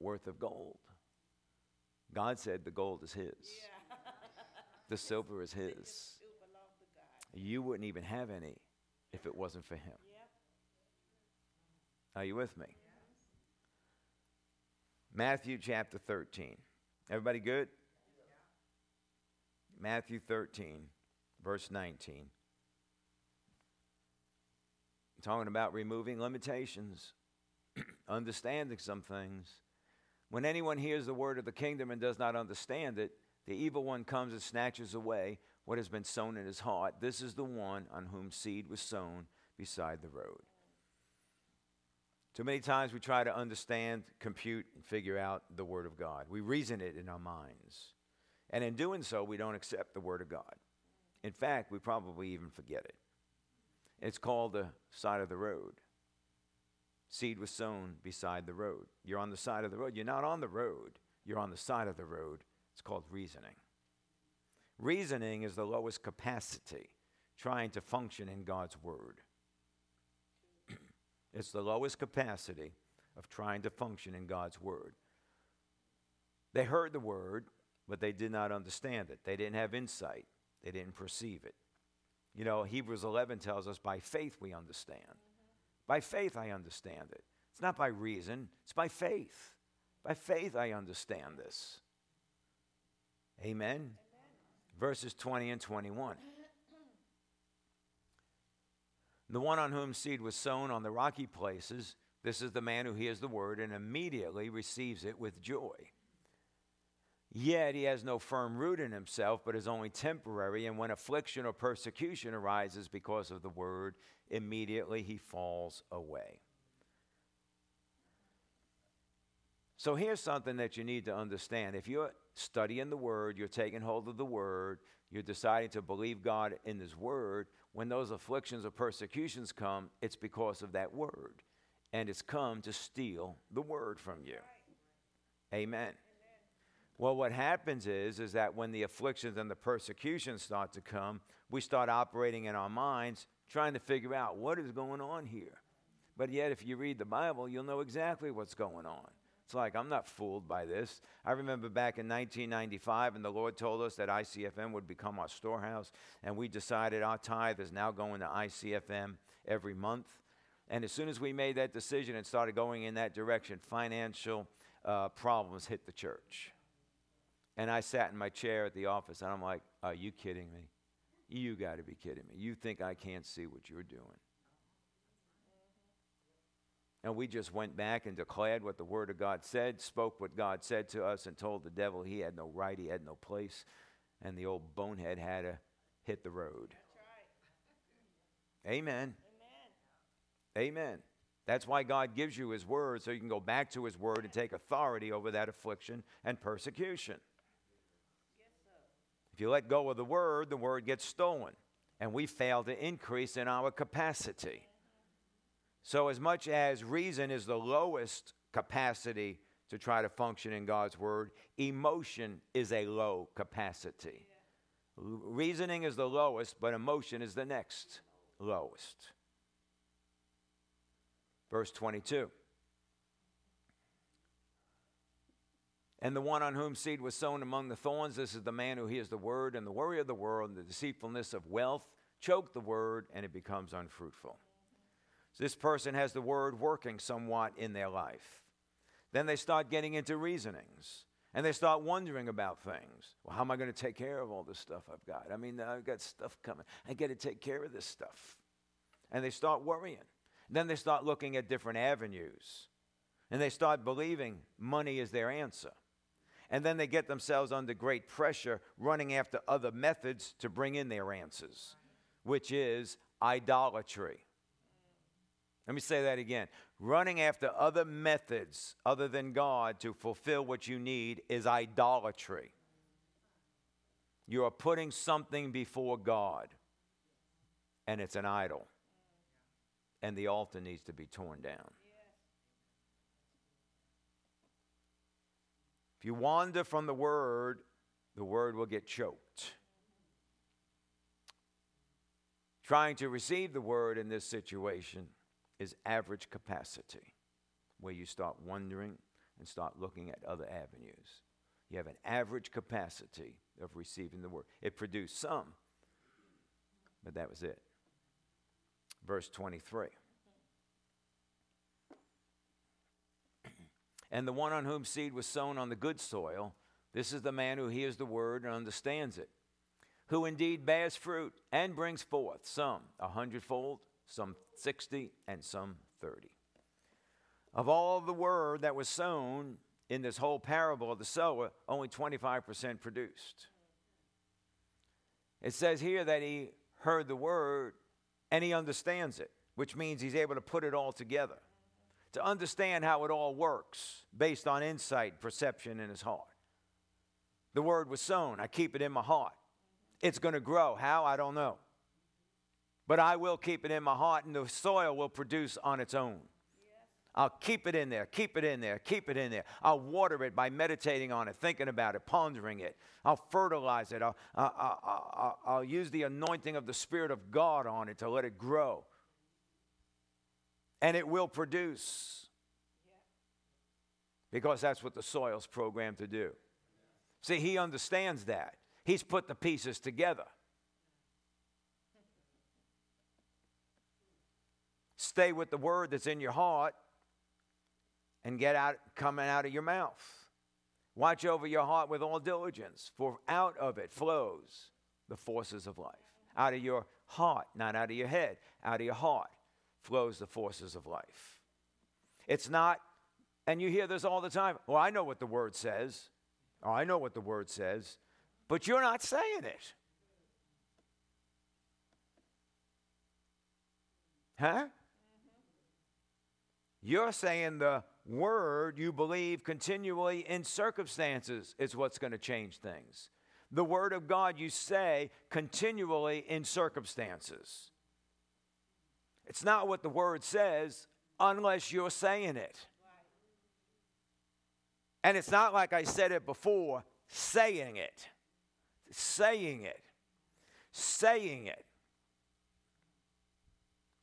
worth of gold. God said the gold is his, yeah. the silver is his. You wouldn't even have any if it wasn't for him. Are you with me? Matthew chapter 13. Everybody good? Matthew 13, verse 19 talking about removing limitations, understanding some things. When anyone hears the word of the kingdom and does not understand it, the evil one comes and snatches away what has been sown in his heart. This is the one on whom seed was sown beside the road. Too many times we try to understand, compute, and figure out the Word of God. We reason it in our minds. And in doing so, we don't accept the Word of God. In fact, we probably even forget it. It's called the side of the road. Seed was sown beside the road. You're on the side of the road. You're not on the road, you're on the side of the road. It's called reasoning. Reasoning is the lowest capacity trying to function in God's Word. It's the lowest capacity of trying to function in God's Word. They heard the Word, but they did not understand it. They didn't have insight, they didn't perceive it. You know, Hebrews 11 tells us by faith we understand. Mm-hmm. By faith I understand it. It's not by reason, it's by faith. By faith I understand this. Amen. Amen. Verses 20 and 21. The one on whom seed was sown on the rocky places, this is the man who hears the word and immediately receives it with joy. Yet he has no firm root in himself, but is only temporary. And when affliction or persecution arises because of the word, immediately he falls away. So here's something that you need to understand. If you're studying the word, you're taking hold of the word, you're deciding to believe God in His Word, when those afflictions or persecutions come, it's because of that Word. And it's come to steal the Word from you. Amen. Well, what happens is, is that when the afflictions and the persecutions start to come, we start operating in our minds trying to figure out what is going on here. But yet, if you read the Bible, you'll know exactly what's going on. It's like, I'm not fooled by this. I remember back in 1995, and the Lord told us that ICFM would become our storehouse, and we decided our tithe is now going to ICFM every month. And as soon as we made that decision and started going in that direction, financial uh, problems hit the church. And I sat in my chair at the office, and I'm like, Are you kidding me? You got to be kidding me. You think I can't see what you're doing? And we just went back and declared what the Word of God said, spoke what God said to us, and told the devil he had no right, he had no place, and the old bonehead had to hit the road. Right. Amen. Amen. Amen. That's why God gives you His Word, so you can go back to His Word and take authority over that affliction and persecution. If you let go of the Word, the Word gets stolen, and we fail to increase in our capacity. So, as much as reason is the lowest capacity to try to function in God's word, emotion is a low capacity. Reasoning is the lowest, but emotion is the next lowest. Verse 22. And the one on whom seed was sown among the thorns, this is the man who hears the word, and the worry of the world, and the deceitfulness of wealth choke the word, and it becomes unfruitful. This person has the word working somewhat in their life. Then they start getting into reasonings and they start wondering about things. Well, how am I going to take care of all this stuff I've got? I mean, I've got stuff coming. I got to take care of this stuff. And they start worrying. Then they start looking at different avenues. And they start believing money is their answer. And then they get themselves under great pressure running after other methods to bring in their answers, which is idolatry. Let me say that again. Running after other methods other than God to fulfill what you need is idolatry. You are putting something before God, and it's an idol. And the altar needs to be torn down. If you wander from the word, the word will get choked. Trying to receive the word in this situation is average capacity, where you start wondering and start looking at other avenues. You have an average capacity of receiving the word. It produced some, but that was it. Verse 23. and the one on whom seed was sown on the good soil, this is the man who hears the word and understands it, who indeed bears fruit and brings forth some a hundredfold, some 60, and some 30. Of all the word that was sown in this whole parable of the sower, only 25% produced. It says here that he heard the word and he understands it, which means he's able to put it all together, to understand how it all works based on insight, perception in his heart. The word was sown. I keep it in my heart. It's going to grow. How? I don't know but I will keep it in my heart, and the soil will produce on its own. I'll keep it in there, keep it in there, keep it in there. I'll water it by meditating on it, thinking about it, pondering it. I'll fertilize it. I'll, I'll, I'll, I'll, use the anointing of the Spirit of God on it to let it grow. And it will produce. Because that's what the soil's programmed to do. See, he understands that. He's put the pieces together. Stay with the word that's in your heart and get out coming out of your mouth. Watch over your heart with all diligence, for out of it flows the forces of life. Out of your heart, not out of your head, out of your heart flows the forces of life. It's not, and you hear this all the time. Well, I know what the word says. Oh, I know what the word says, but you're not saying it. Huh? You're saying the word you believe continually in circumstances is what's going to change things. the word of God you say continually in circumstances. It's not what the word says unless you're saying it. And it's not like I said it before, saying it. Saying it. Saying it.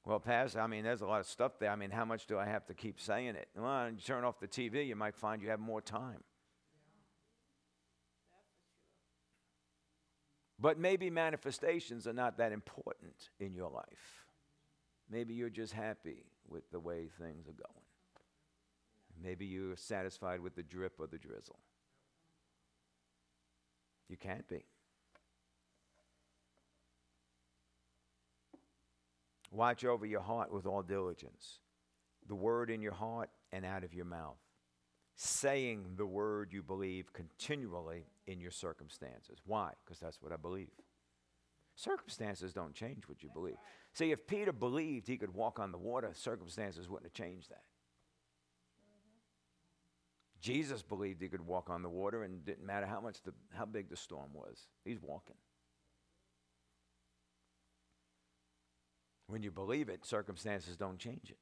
Well, Pastor, I mean, there's a lot of stuff there. I mean, how much do I have to keep saying it? Well, you turn off the TV, you might find you have more time. But maybe manifestations are not that important in your life. Maybe you're just happy with the way things are going. Maybe you're satisfied with the drip or the drizzle. You can't be. Watch over your heart with all diligence, the word in your heart and out of your mouth, saying the word you believe continually in your circumstances. Why? Because that's what I believe. Circumstances don't change what you believe. See, if Peter believed he could walk on the water, circumstances wouldn't have changed that. Jesus believed he could walk on the water, and it didn't matter how much the, how big the storm was. He's walking. When you believe it, circumstances don't change it.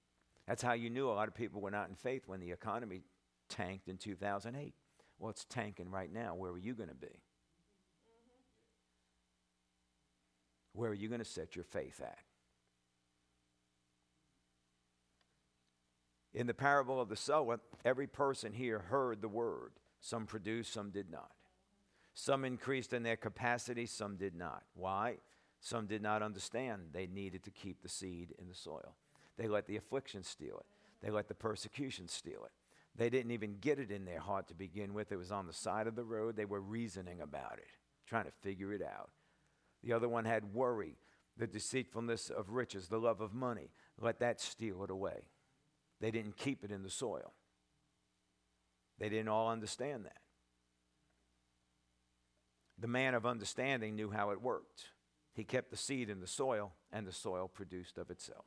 That's how you knew a lot of people were not in faith when the economy tanked in 2008. Well, it's tanking right now. Where are you going to be? Where are you going to set your faith at? In the parable of the sower, every person here heard the word. Some produced, some did not. Some increased in their capacity, some did not. Why? Some did not understand they needed to keep the seed in the soil. They let the affliction steal it, they let the persecution steal it. They didn't even get it in their heart to begin with. It was on the side of the road. They were reasoning about it, trying to figure it out. The other one had worry, the deceitfulness of riches, the love of money. Let that steal it away. They didn't keep it in the soil. They didn't all understand that. The man of understanding knew how it worked. He kept the seed in the soil, and the soil produced of itself.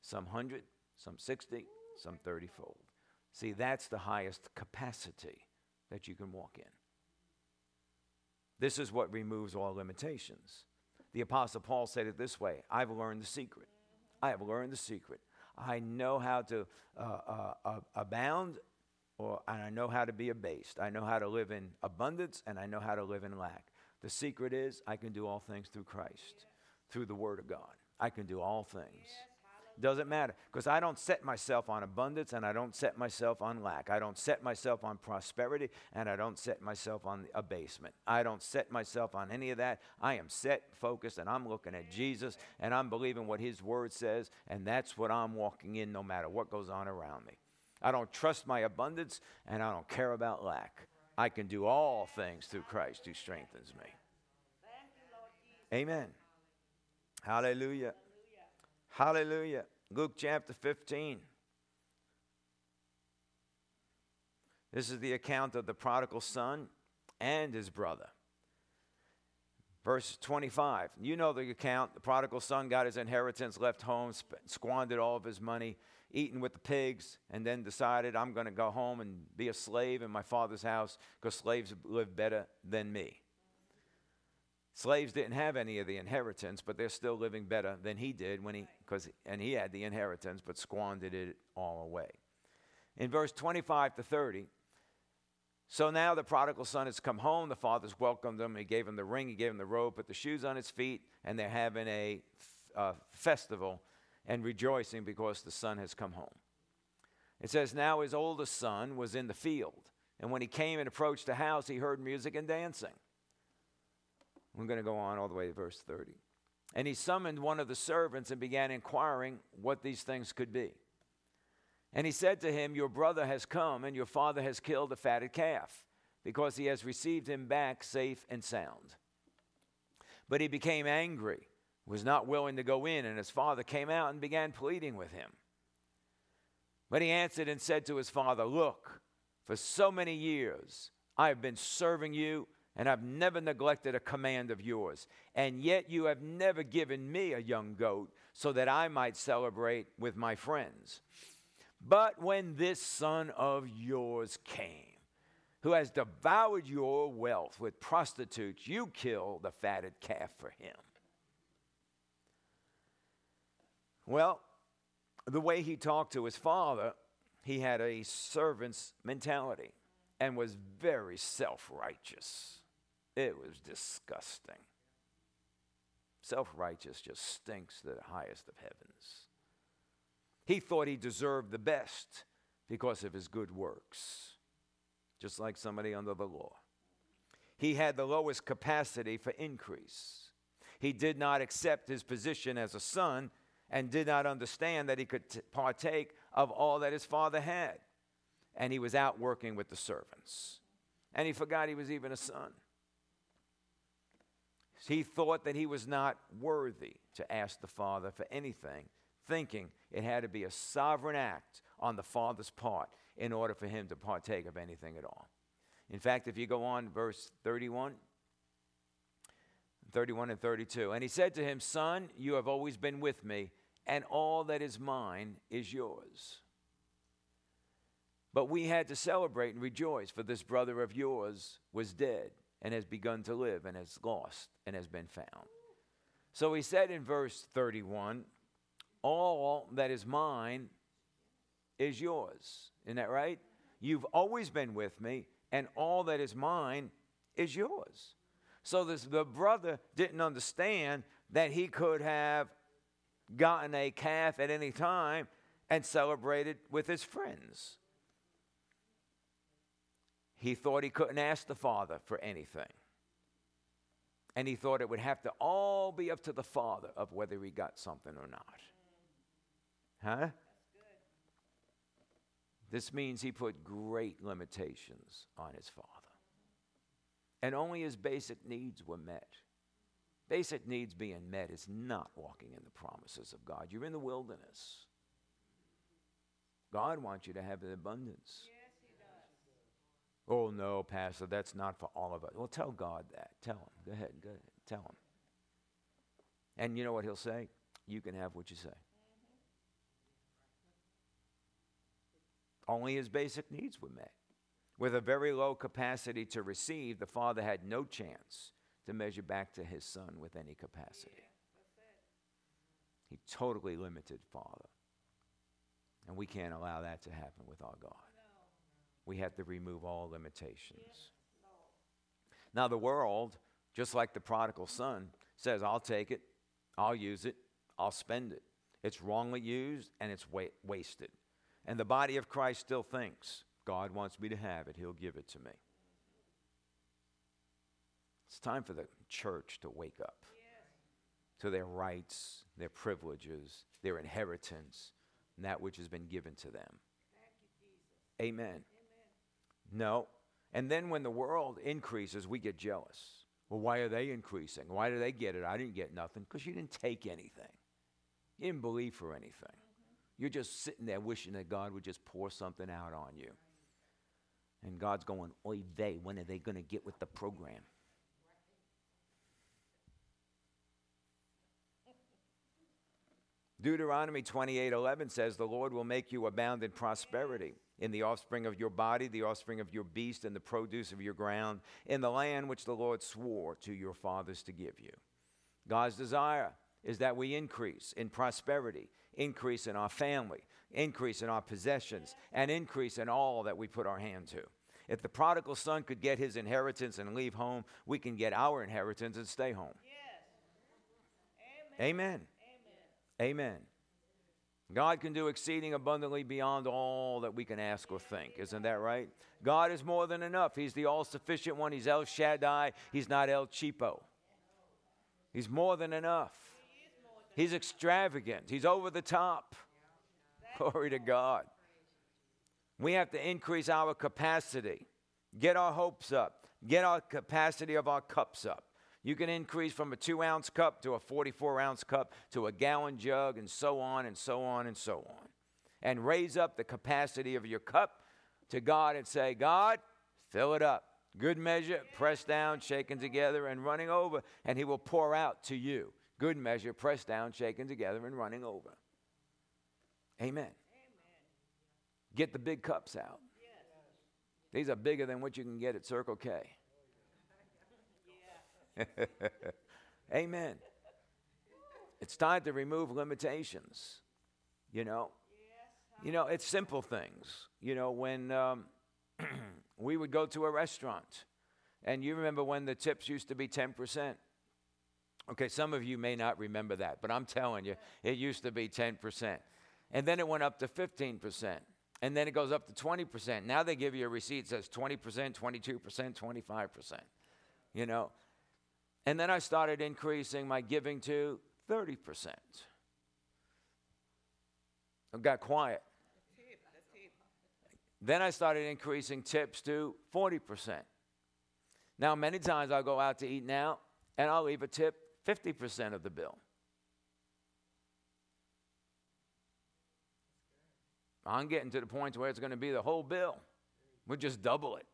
Some hundred, some 60, some 30 fold. See, that's the highest capacity that you can walk in. This is what removes all limitations. The Apostle Paul said it this way I've learned the secret. I have learned the secret. I know how to uh, uh, uh, abound, or, and I know how to be abased. I know how to live in abundance, and I know how to live in lack. The secret is I can do all things through Christ, through the Word of God. I can do all things. Doesn't matter because I don't set myself on abundance and I don't set myself on lack. I don't set myself on prosperity and I don't set myself on abasement. I don't set myself on any of that. I am set, focused, and I'm looking at Jesus and I'm believing what His Word says, and that's what I'm walking in no matter what goes on around me. I don't trust my abundance and I don't care about lack. I can do all things through Christ who strengthens me. Amen. Hallelujah. Hallelujah. Luke chapter 15. This is the account of the prodigal son and his brother. Verse 25. You know the account. The prodigal son got his inheritance, left home, squandered all of his money eating with the pigs, and then decided I'm going to go home and be a slave in my father's house because slaves live better than me. Slaves didn't have any of the inheritance, but they're still living better than he did when he, because, and he had the inheritance, but squandered it all away. In verse 25 to 30, so now the prodigal son has come home. The father's welcomed him. He gave him the ring, he gave him the robe, put the shoes on his feet, and they're having a uh, festival and rejoicing because the son has come home. It says, Now his oldest son was in the field, and when he came and approached the house, he heard music and dancing. We're going to go on all the way to verse 30. And he summoned one of the servants and began inquiring what these things could be. And he said to him, Your brother has come, and your father has killed a fatted calf, because he has received him back safe and sound. But he became angry was not willing to go in, and his father came out and began pleading with him. But he answered and said to his father, Look, for so many years I have been serving you, and I've never neglected a command of yours. And yet you have never given me a young goat so that I might celebrate with my friends. But when this son of yours came, who has devoured your wealth with prostitutes. You kill the fatted calf for him. Well, the way he talked to his father, he had a servant's mentality and was very self righteous. It was disgusting. Self righteous just stinks to the highest of heavens. He thought he deserved the best because of his good works, just like somebody under the law. He had the lowest capacity for increase. He did not accept his position as a son and did not understand that he could t- partake of all that his father had. And he was out working with the servants. And he forgot he was even a son. He thought that he was not worthy to ask the Father for anything, thinking it had to be a sovereign act on the Father's part in order for him to partake of anything at all. In fact, if you go on, verse 31, 31 and 32, and he said to him, Son, you have always been with me, and all that is mine is yours. But we had to celebrate and rejoice, for this brother of yours was dead and has begun to live and has lost and has been found. So he said in verse 31 All that is mine is yours. Isn't that right? You've always been with me, and all that is mine is yours. So this, the brother didn't understand that he could have gotten a calf at any time and celebrated with his friends. He thought he couldn't ask the Father for anything. And he thought it would have to all be up to the Father of whether he got something or not. Huh? This means he put great limitations on his Father. And only his basic needs were met. Basic needs being met is not walking in the promises of God. You're in the wilderness. God wants you to have an abundance. Yeah. Oh, no, Pastor, that's not for all of us. Well, tell God that. Tell him. Go ahead. Go ahead. Tell him. And you know what he'll say? You can have what you say. Only his basic needs were met. With a very low capacity to receive, the father had no chance to measure back to his son with any capacity. He totally limited father. And we can't allow that to happen with our God we have to remove all limitations. Now, the world, just like the prodigal son, says, I'll take it, I'll use it, I'll spend it. It's wrongly used and it's wa- wasted. And the body of Christ still thinks, God wants me to have it, He'll give it to me. It's time for the church to wake up to their rights, their privileges, their inheritance, and that which has been given to them. You, Amen. No. And then when the world increases, we get jealous. Well, why are they increasing? Why do they get it? I didn't get nothing. Because you didn't take anything. You didn't believe for anything. You're just sitting there wishing that God would just pour something out on you. And God's going, Oy they, when are they going to get with the program? Deuteronomy 28 11 says, The Lord will make you abound in prosperity in the offspring of your body, the offspring of your beast, and the produce of your ground, in the land which the Lord swore to your fathers to give you. God's desire is that we increase in prosperity, increase in our family, increase in our possessions, and increase in all that we put our hand to. If the prodigal son could get his inheritance and leave home, we can get our inheritance and stay home. Yes. Amen. Amen. Amen. God can do exceeding abundantly beyond all that we can ask or think. Isn't that right? God is more than enough. He's the all sufficient one. He's El Shaddai. He's not El Cheapo. He's more than enough. He's extravagant. He's over the top. Glory to God. We have to increase our capacity, get our hopes up, get our capacity of our cups up. You can increase from a two ounce cup to a 44 ounce cup to a gallon jug and so on and so on and so on. And raise up the capacity of your cup to God and say, God, fill it up. Good measure, pressed down, shaken together, and running over, and He will pour out to you. Good measure, pressed down, shaken together, and running over. Amen. Amen. Get the big cups out. These are bigger than what you can get at Circle K. Amen. It's time to remove limitations. You know, you know, it's simple things. You know, when um, we would go to a restaurant, and you remember when the tips used to be 10%. Okay, some of you may not remember that, but I'm telling you, it used to be 10%. And then it went up to 15%. And then it goes up to 20%. Now they give you a receipt that says 20%, 22%, 25%. You know? And then I started increasing my giving to 30%. I got quiet. Then I started increasing tips to 40%. Now, many times I'll go out to eat now and I'll leave a tip 50% of the bill. I'm getting to the point where it's going to be the whole bill. We'll just double it.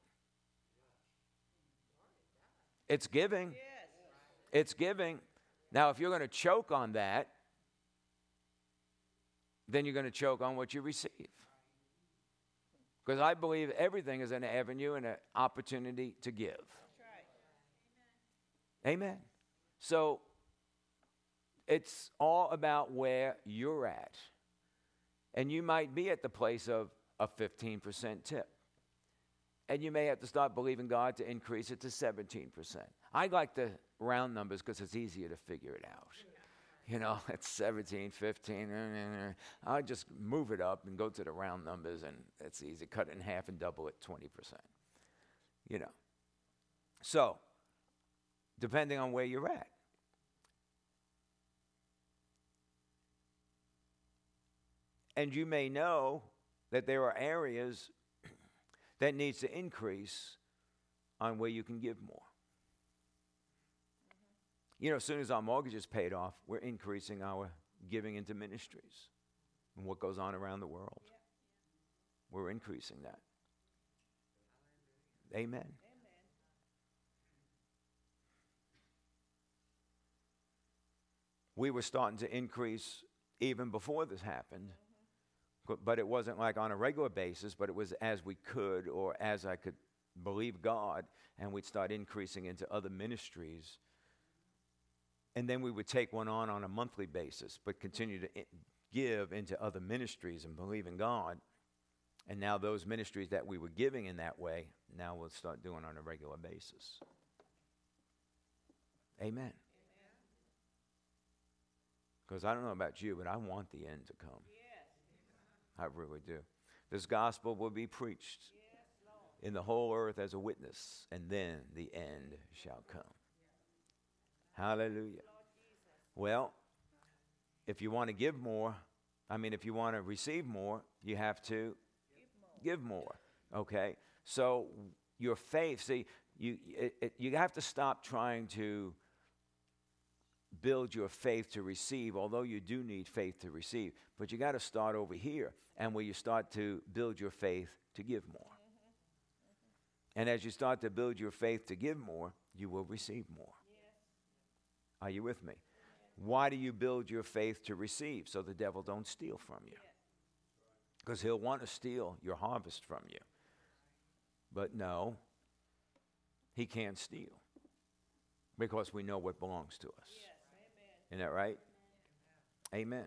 It's giving. It's giving. Now, if you're going to choke on that, then you're going to choke on what you receive. Because I believe everything is an avenue and an opportunity to give. Amen. So it's all about where you're at. And you might be at the place of a 15% tip. And you may have to start believing God to increase it to 17%. I like the round numbers because it's easier to figure it out. You know, it's 17, 15. I'll just move it up and go to the round numbers, and it's easy. Cut it in half and double it 20%. You know. So, depending on where you're at. And you may know that there are areas that needs to increase on where you can give more. You know, as soon as our mortgage is paid off, we're increasing our giving into ministries and what goes on around the world. We're increasing that. Amen. We were starting to increase even before this happened mm-hmm. but it wasn't like on a regular basis, but it was as we could or as I could believe God, and we'd start increasing into other ministries. And then we would take one on on a monthly basis, but continue to give into other ministries and believe in God. And now those ministries that we were giving in that way, now we'll start doing on a regular basis. Amen. Because I don't know about you, but I want the end to come. I really do. This gospel will be preached in the whole earth as a witness, and then the end shall come. Hallelujah. Well, if you want to give more, I mean, if you want to receive more, you have to give more. Okay? So your faith, see, you, it, it, you have to stop trying to build your faith to receive, although you do need faith to receive. But you got to start over here and where you start to build your faith to give more. And as you start to build your faith to give more, you will receive more. Are you with me? Why do you build your faith to receive? So the devil don't steal from you. Because he'll want to steal your harvest from you. But no, he can't steal. Because we know what belongs to us. Isn't that right? Amen.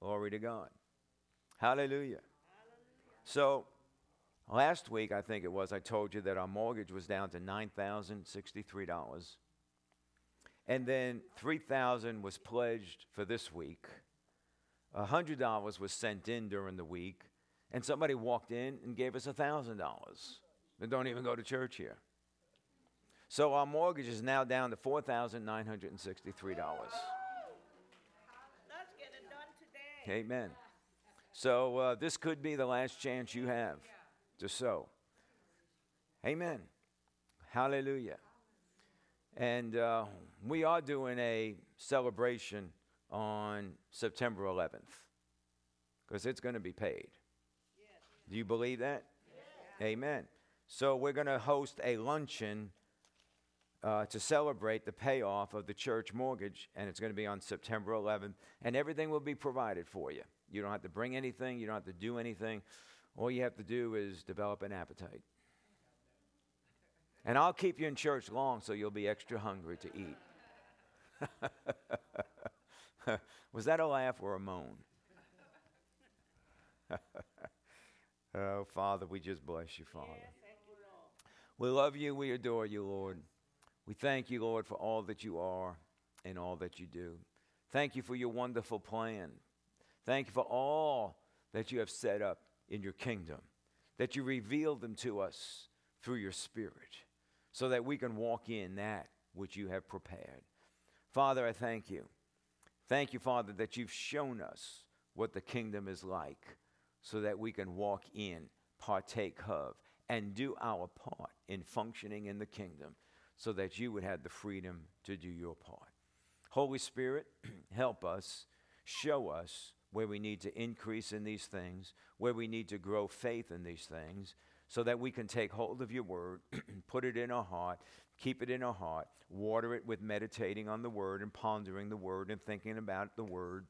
Glory to God. Hallelujah. So, last week, I think it was, I told you that our mortgage was down to $9,063. And then 3000 was pledged for this week. $100 was sent in during the week. And somebody walked in and gave us $1,000. They don't even go to church here. So our mortgage is now down to $4,963. Amen. So uh, this could be the last chance you have to sow. Amen. Hallelujah. And uh, we are doing a celebration on September 11th because it's going to be paid. Do you believe that? Amen. So we're going to host a luncheon uh, to celebrate the payoff of the church mortgage, and it's going to be on September 11th, and everything will be provided for you. You don't have to bring anything, you don't have to do anything. All you have to do is develop an appetite. And I'll keep you in church long so you'll be extra hungry to eat. Was that a laugh or a moan? oh, Father, we just bless you, Father. we love you. We adore you, Lord. We thank you, Lord, for all that you are and all that you do. Thank you for your wonderful plan. Thank you for all that you have set up in your kingdom, that you reveal them to us through your Spirit, so that we can walk in that which you have prepared. Father, I thank you. Thank you, Father, that you've shown us what the kingdom is like so that we can walk in, partake of, and do our part in functioning in the kingdom so that you would have the freedom to do your part. Holy Spirit, help us, show us where we need to increase in these things, where we need to grow faith in these things, so that we can take hold of your word, put it in our heart, keep it in our heart, water it with meditating on the word and pondering the word and thinking about the word.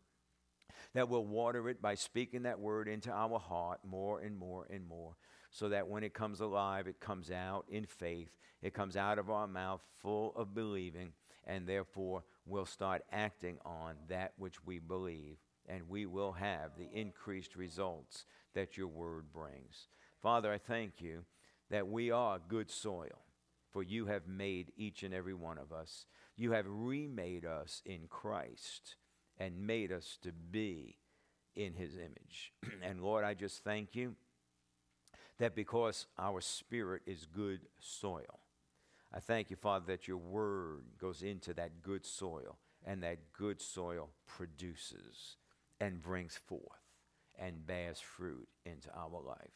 That will water it by speaking that word into our heart more and more and more, so that when it comes alive, it comes out in faith. It comes out of our mouth full of believing, and therefore we'll start acting on that which we believe, and we will have the increased results that your word brings. Father, I thank you that we are good soil for you have made each and every one of us. You have remade us in Christ and made us to be in his image. and Lord, I just thank you that because our spirit is good soil, I thank you, Father, that your word goes into that good soil and that good soil produces and brings forth and bears fruit into our life.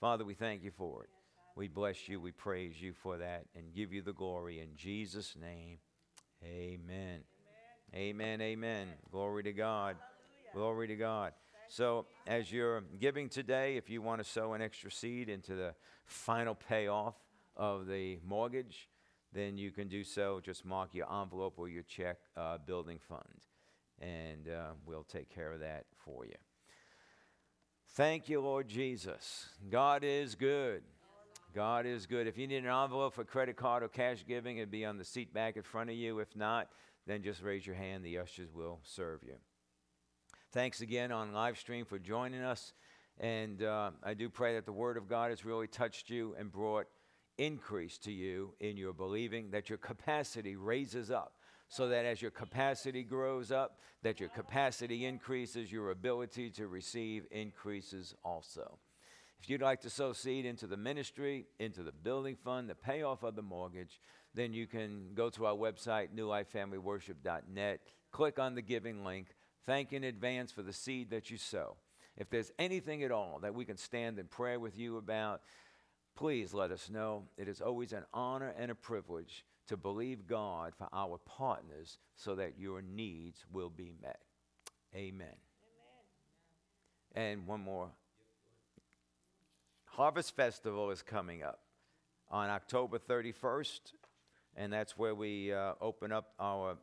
Father, we thank you for it. We bless you. We praise you for that and give you the glory in Jesus' name. Amen. Amen. Amen. amen. Glory to God. Hallelujah. Glory to God. So, as you're giving today, if you want to sow an extra seed into the final payoff of the mortgage, then you can do so. Just mark your envelope or your check uh, building fund, and uh, we'll take care of that for you. Thank you, Lord Jesus. God is good. God is good. If you need an envelope for credit card or cash giving, it'd be on the seat back in front of you. If not, then just raise your hand. The ushers will serve you. Thanks again on live stream for joining us. And uh, I do pray that the Word of God has really touched you and brought increase to you in your believing, that your capacity raises up so that as your capacity grows up, that your capacity increases, your ability to receive increases also. If you'd like to sow seed into the ministry, into the building fund, the payoff of the mortgage, then you can go to our website, newlifefamilyworship.net, click on the giving link, thank in advance for the seed that you sow. If there's anything at all that we can stand in prayer with you about, please let us know. It is always an honor and a privilege to believe God for our partners so that your needs will be met. Amen. Amen. And one more Harvest Festival is coming up on October 31st, and that's where we uh, open up our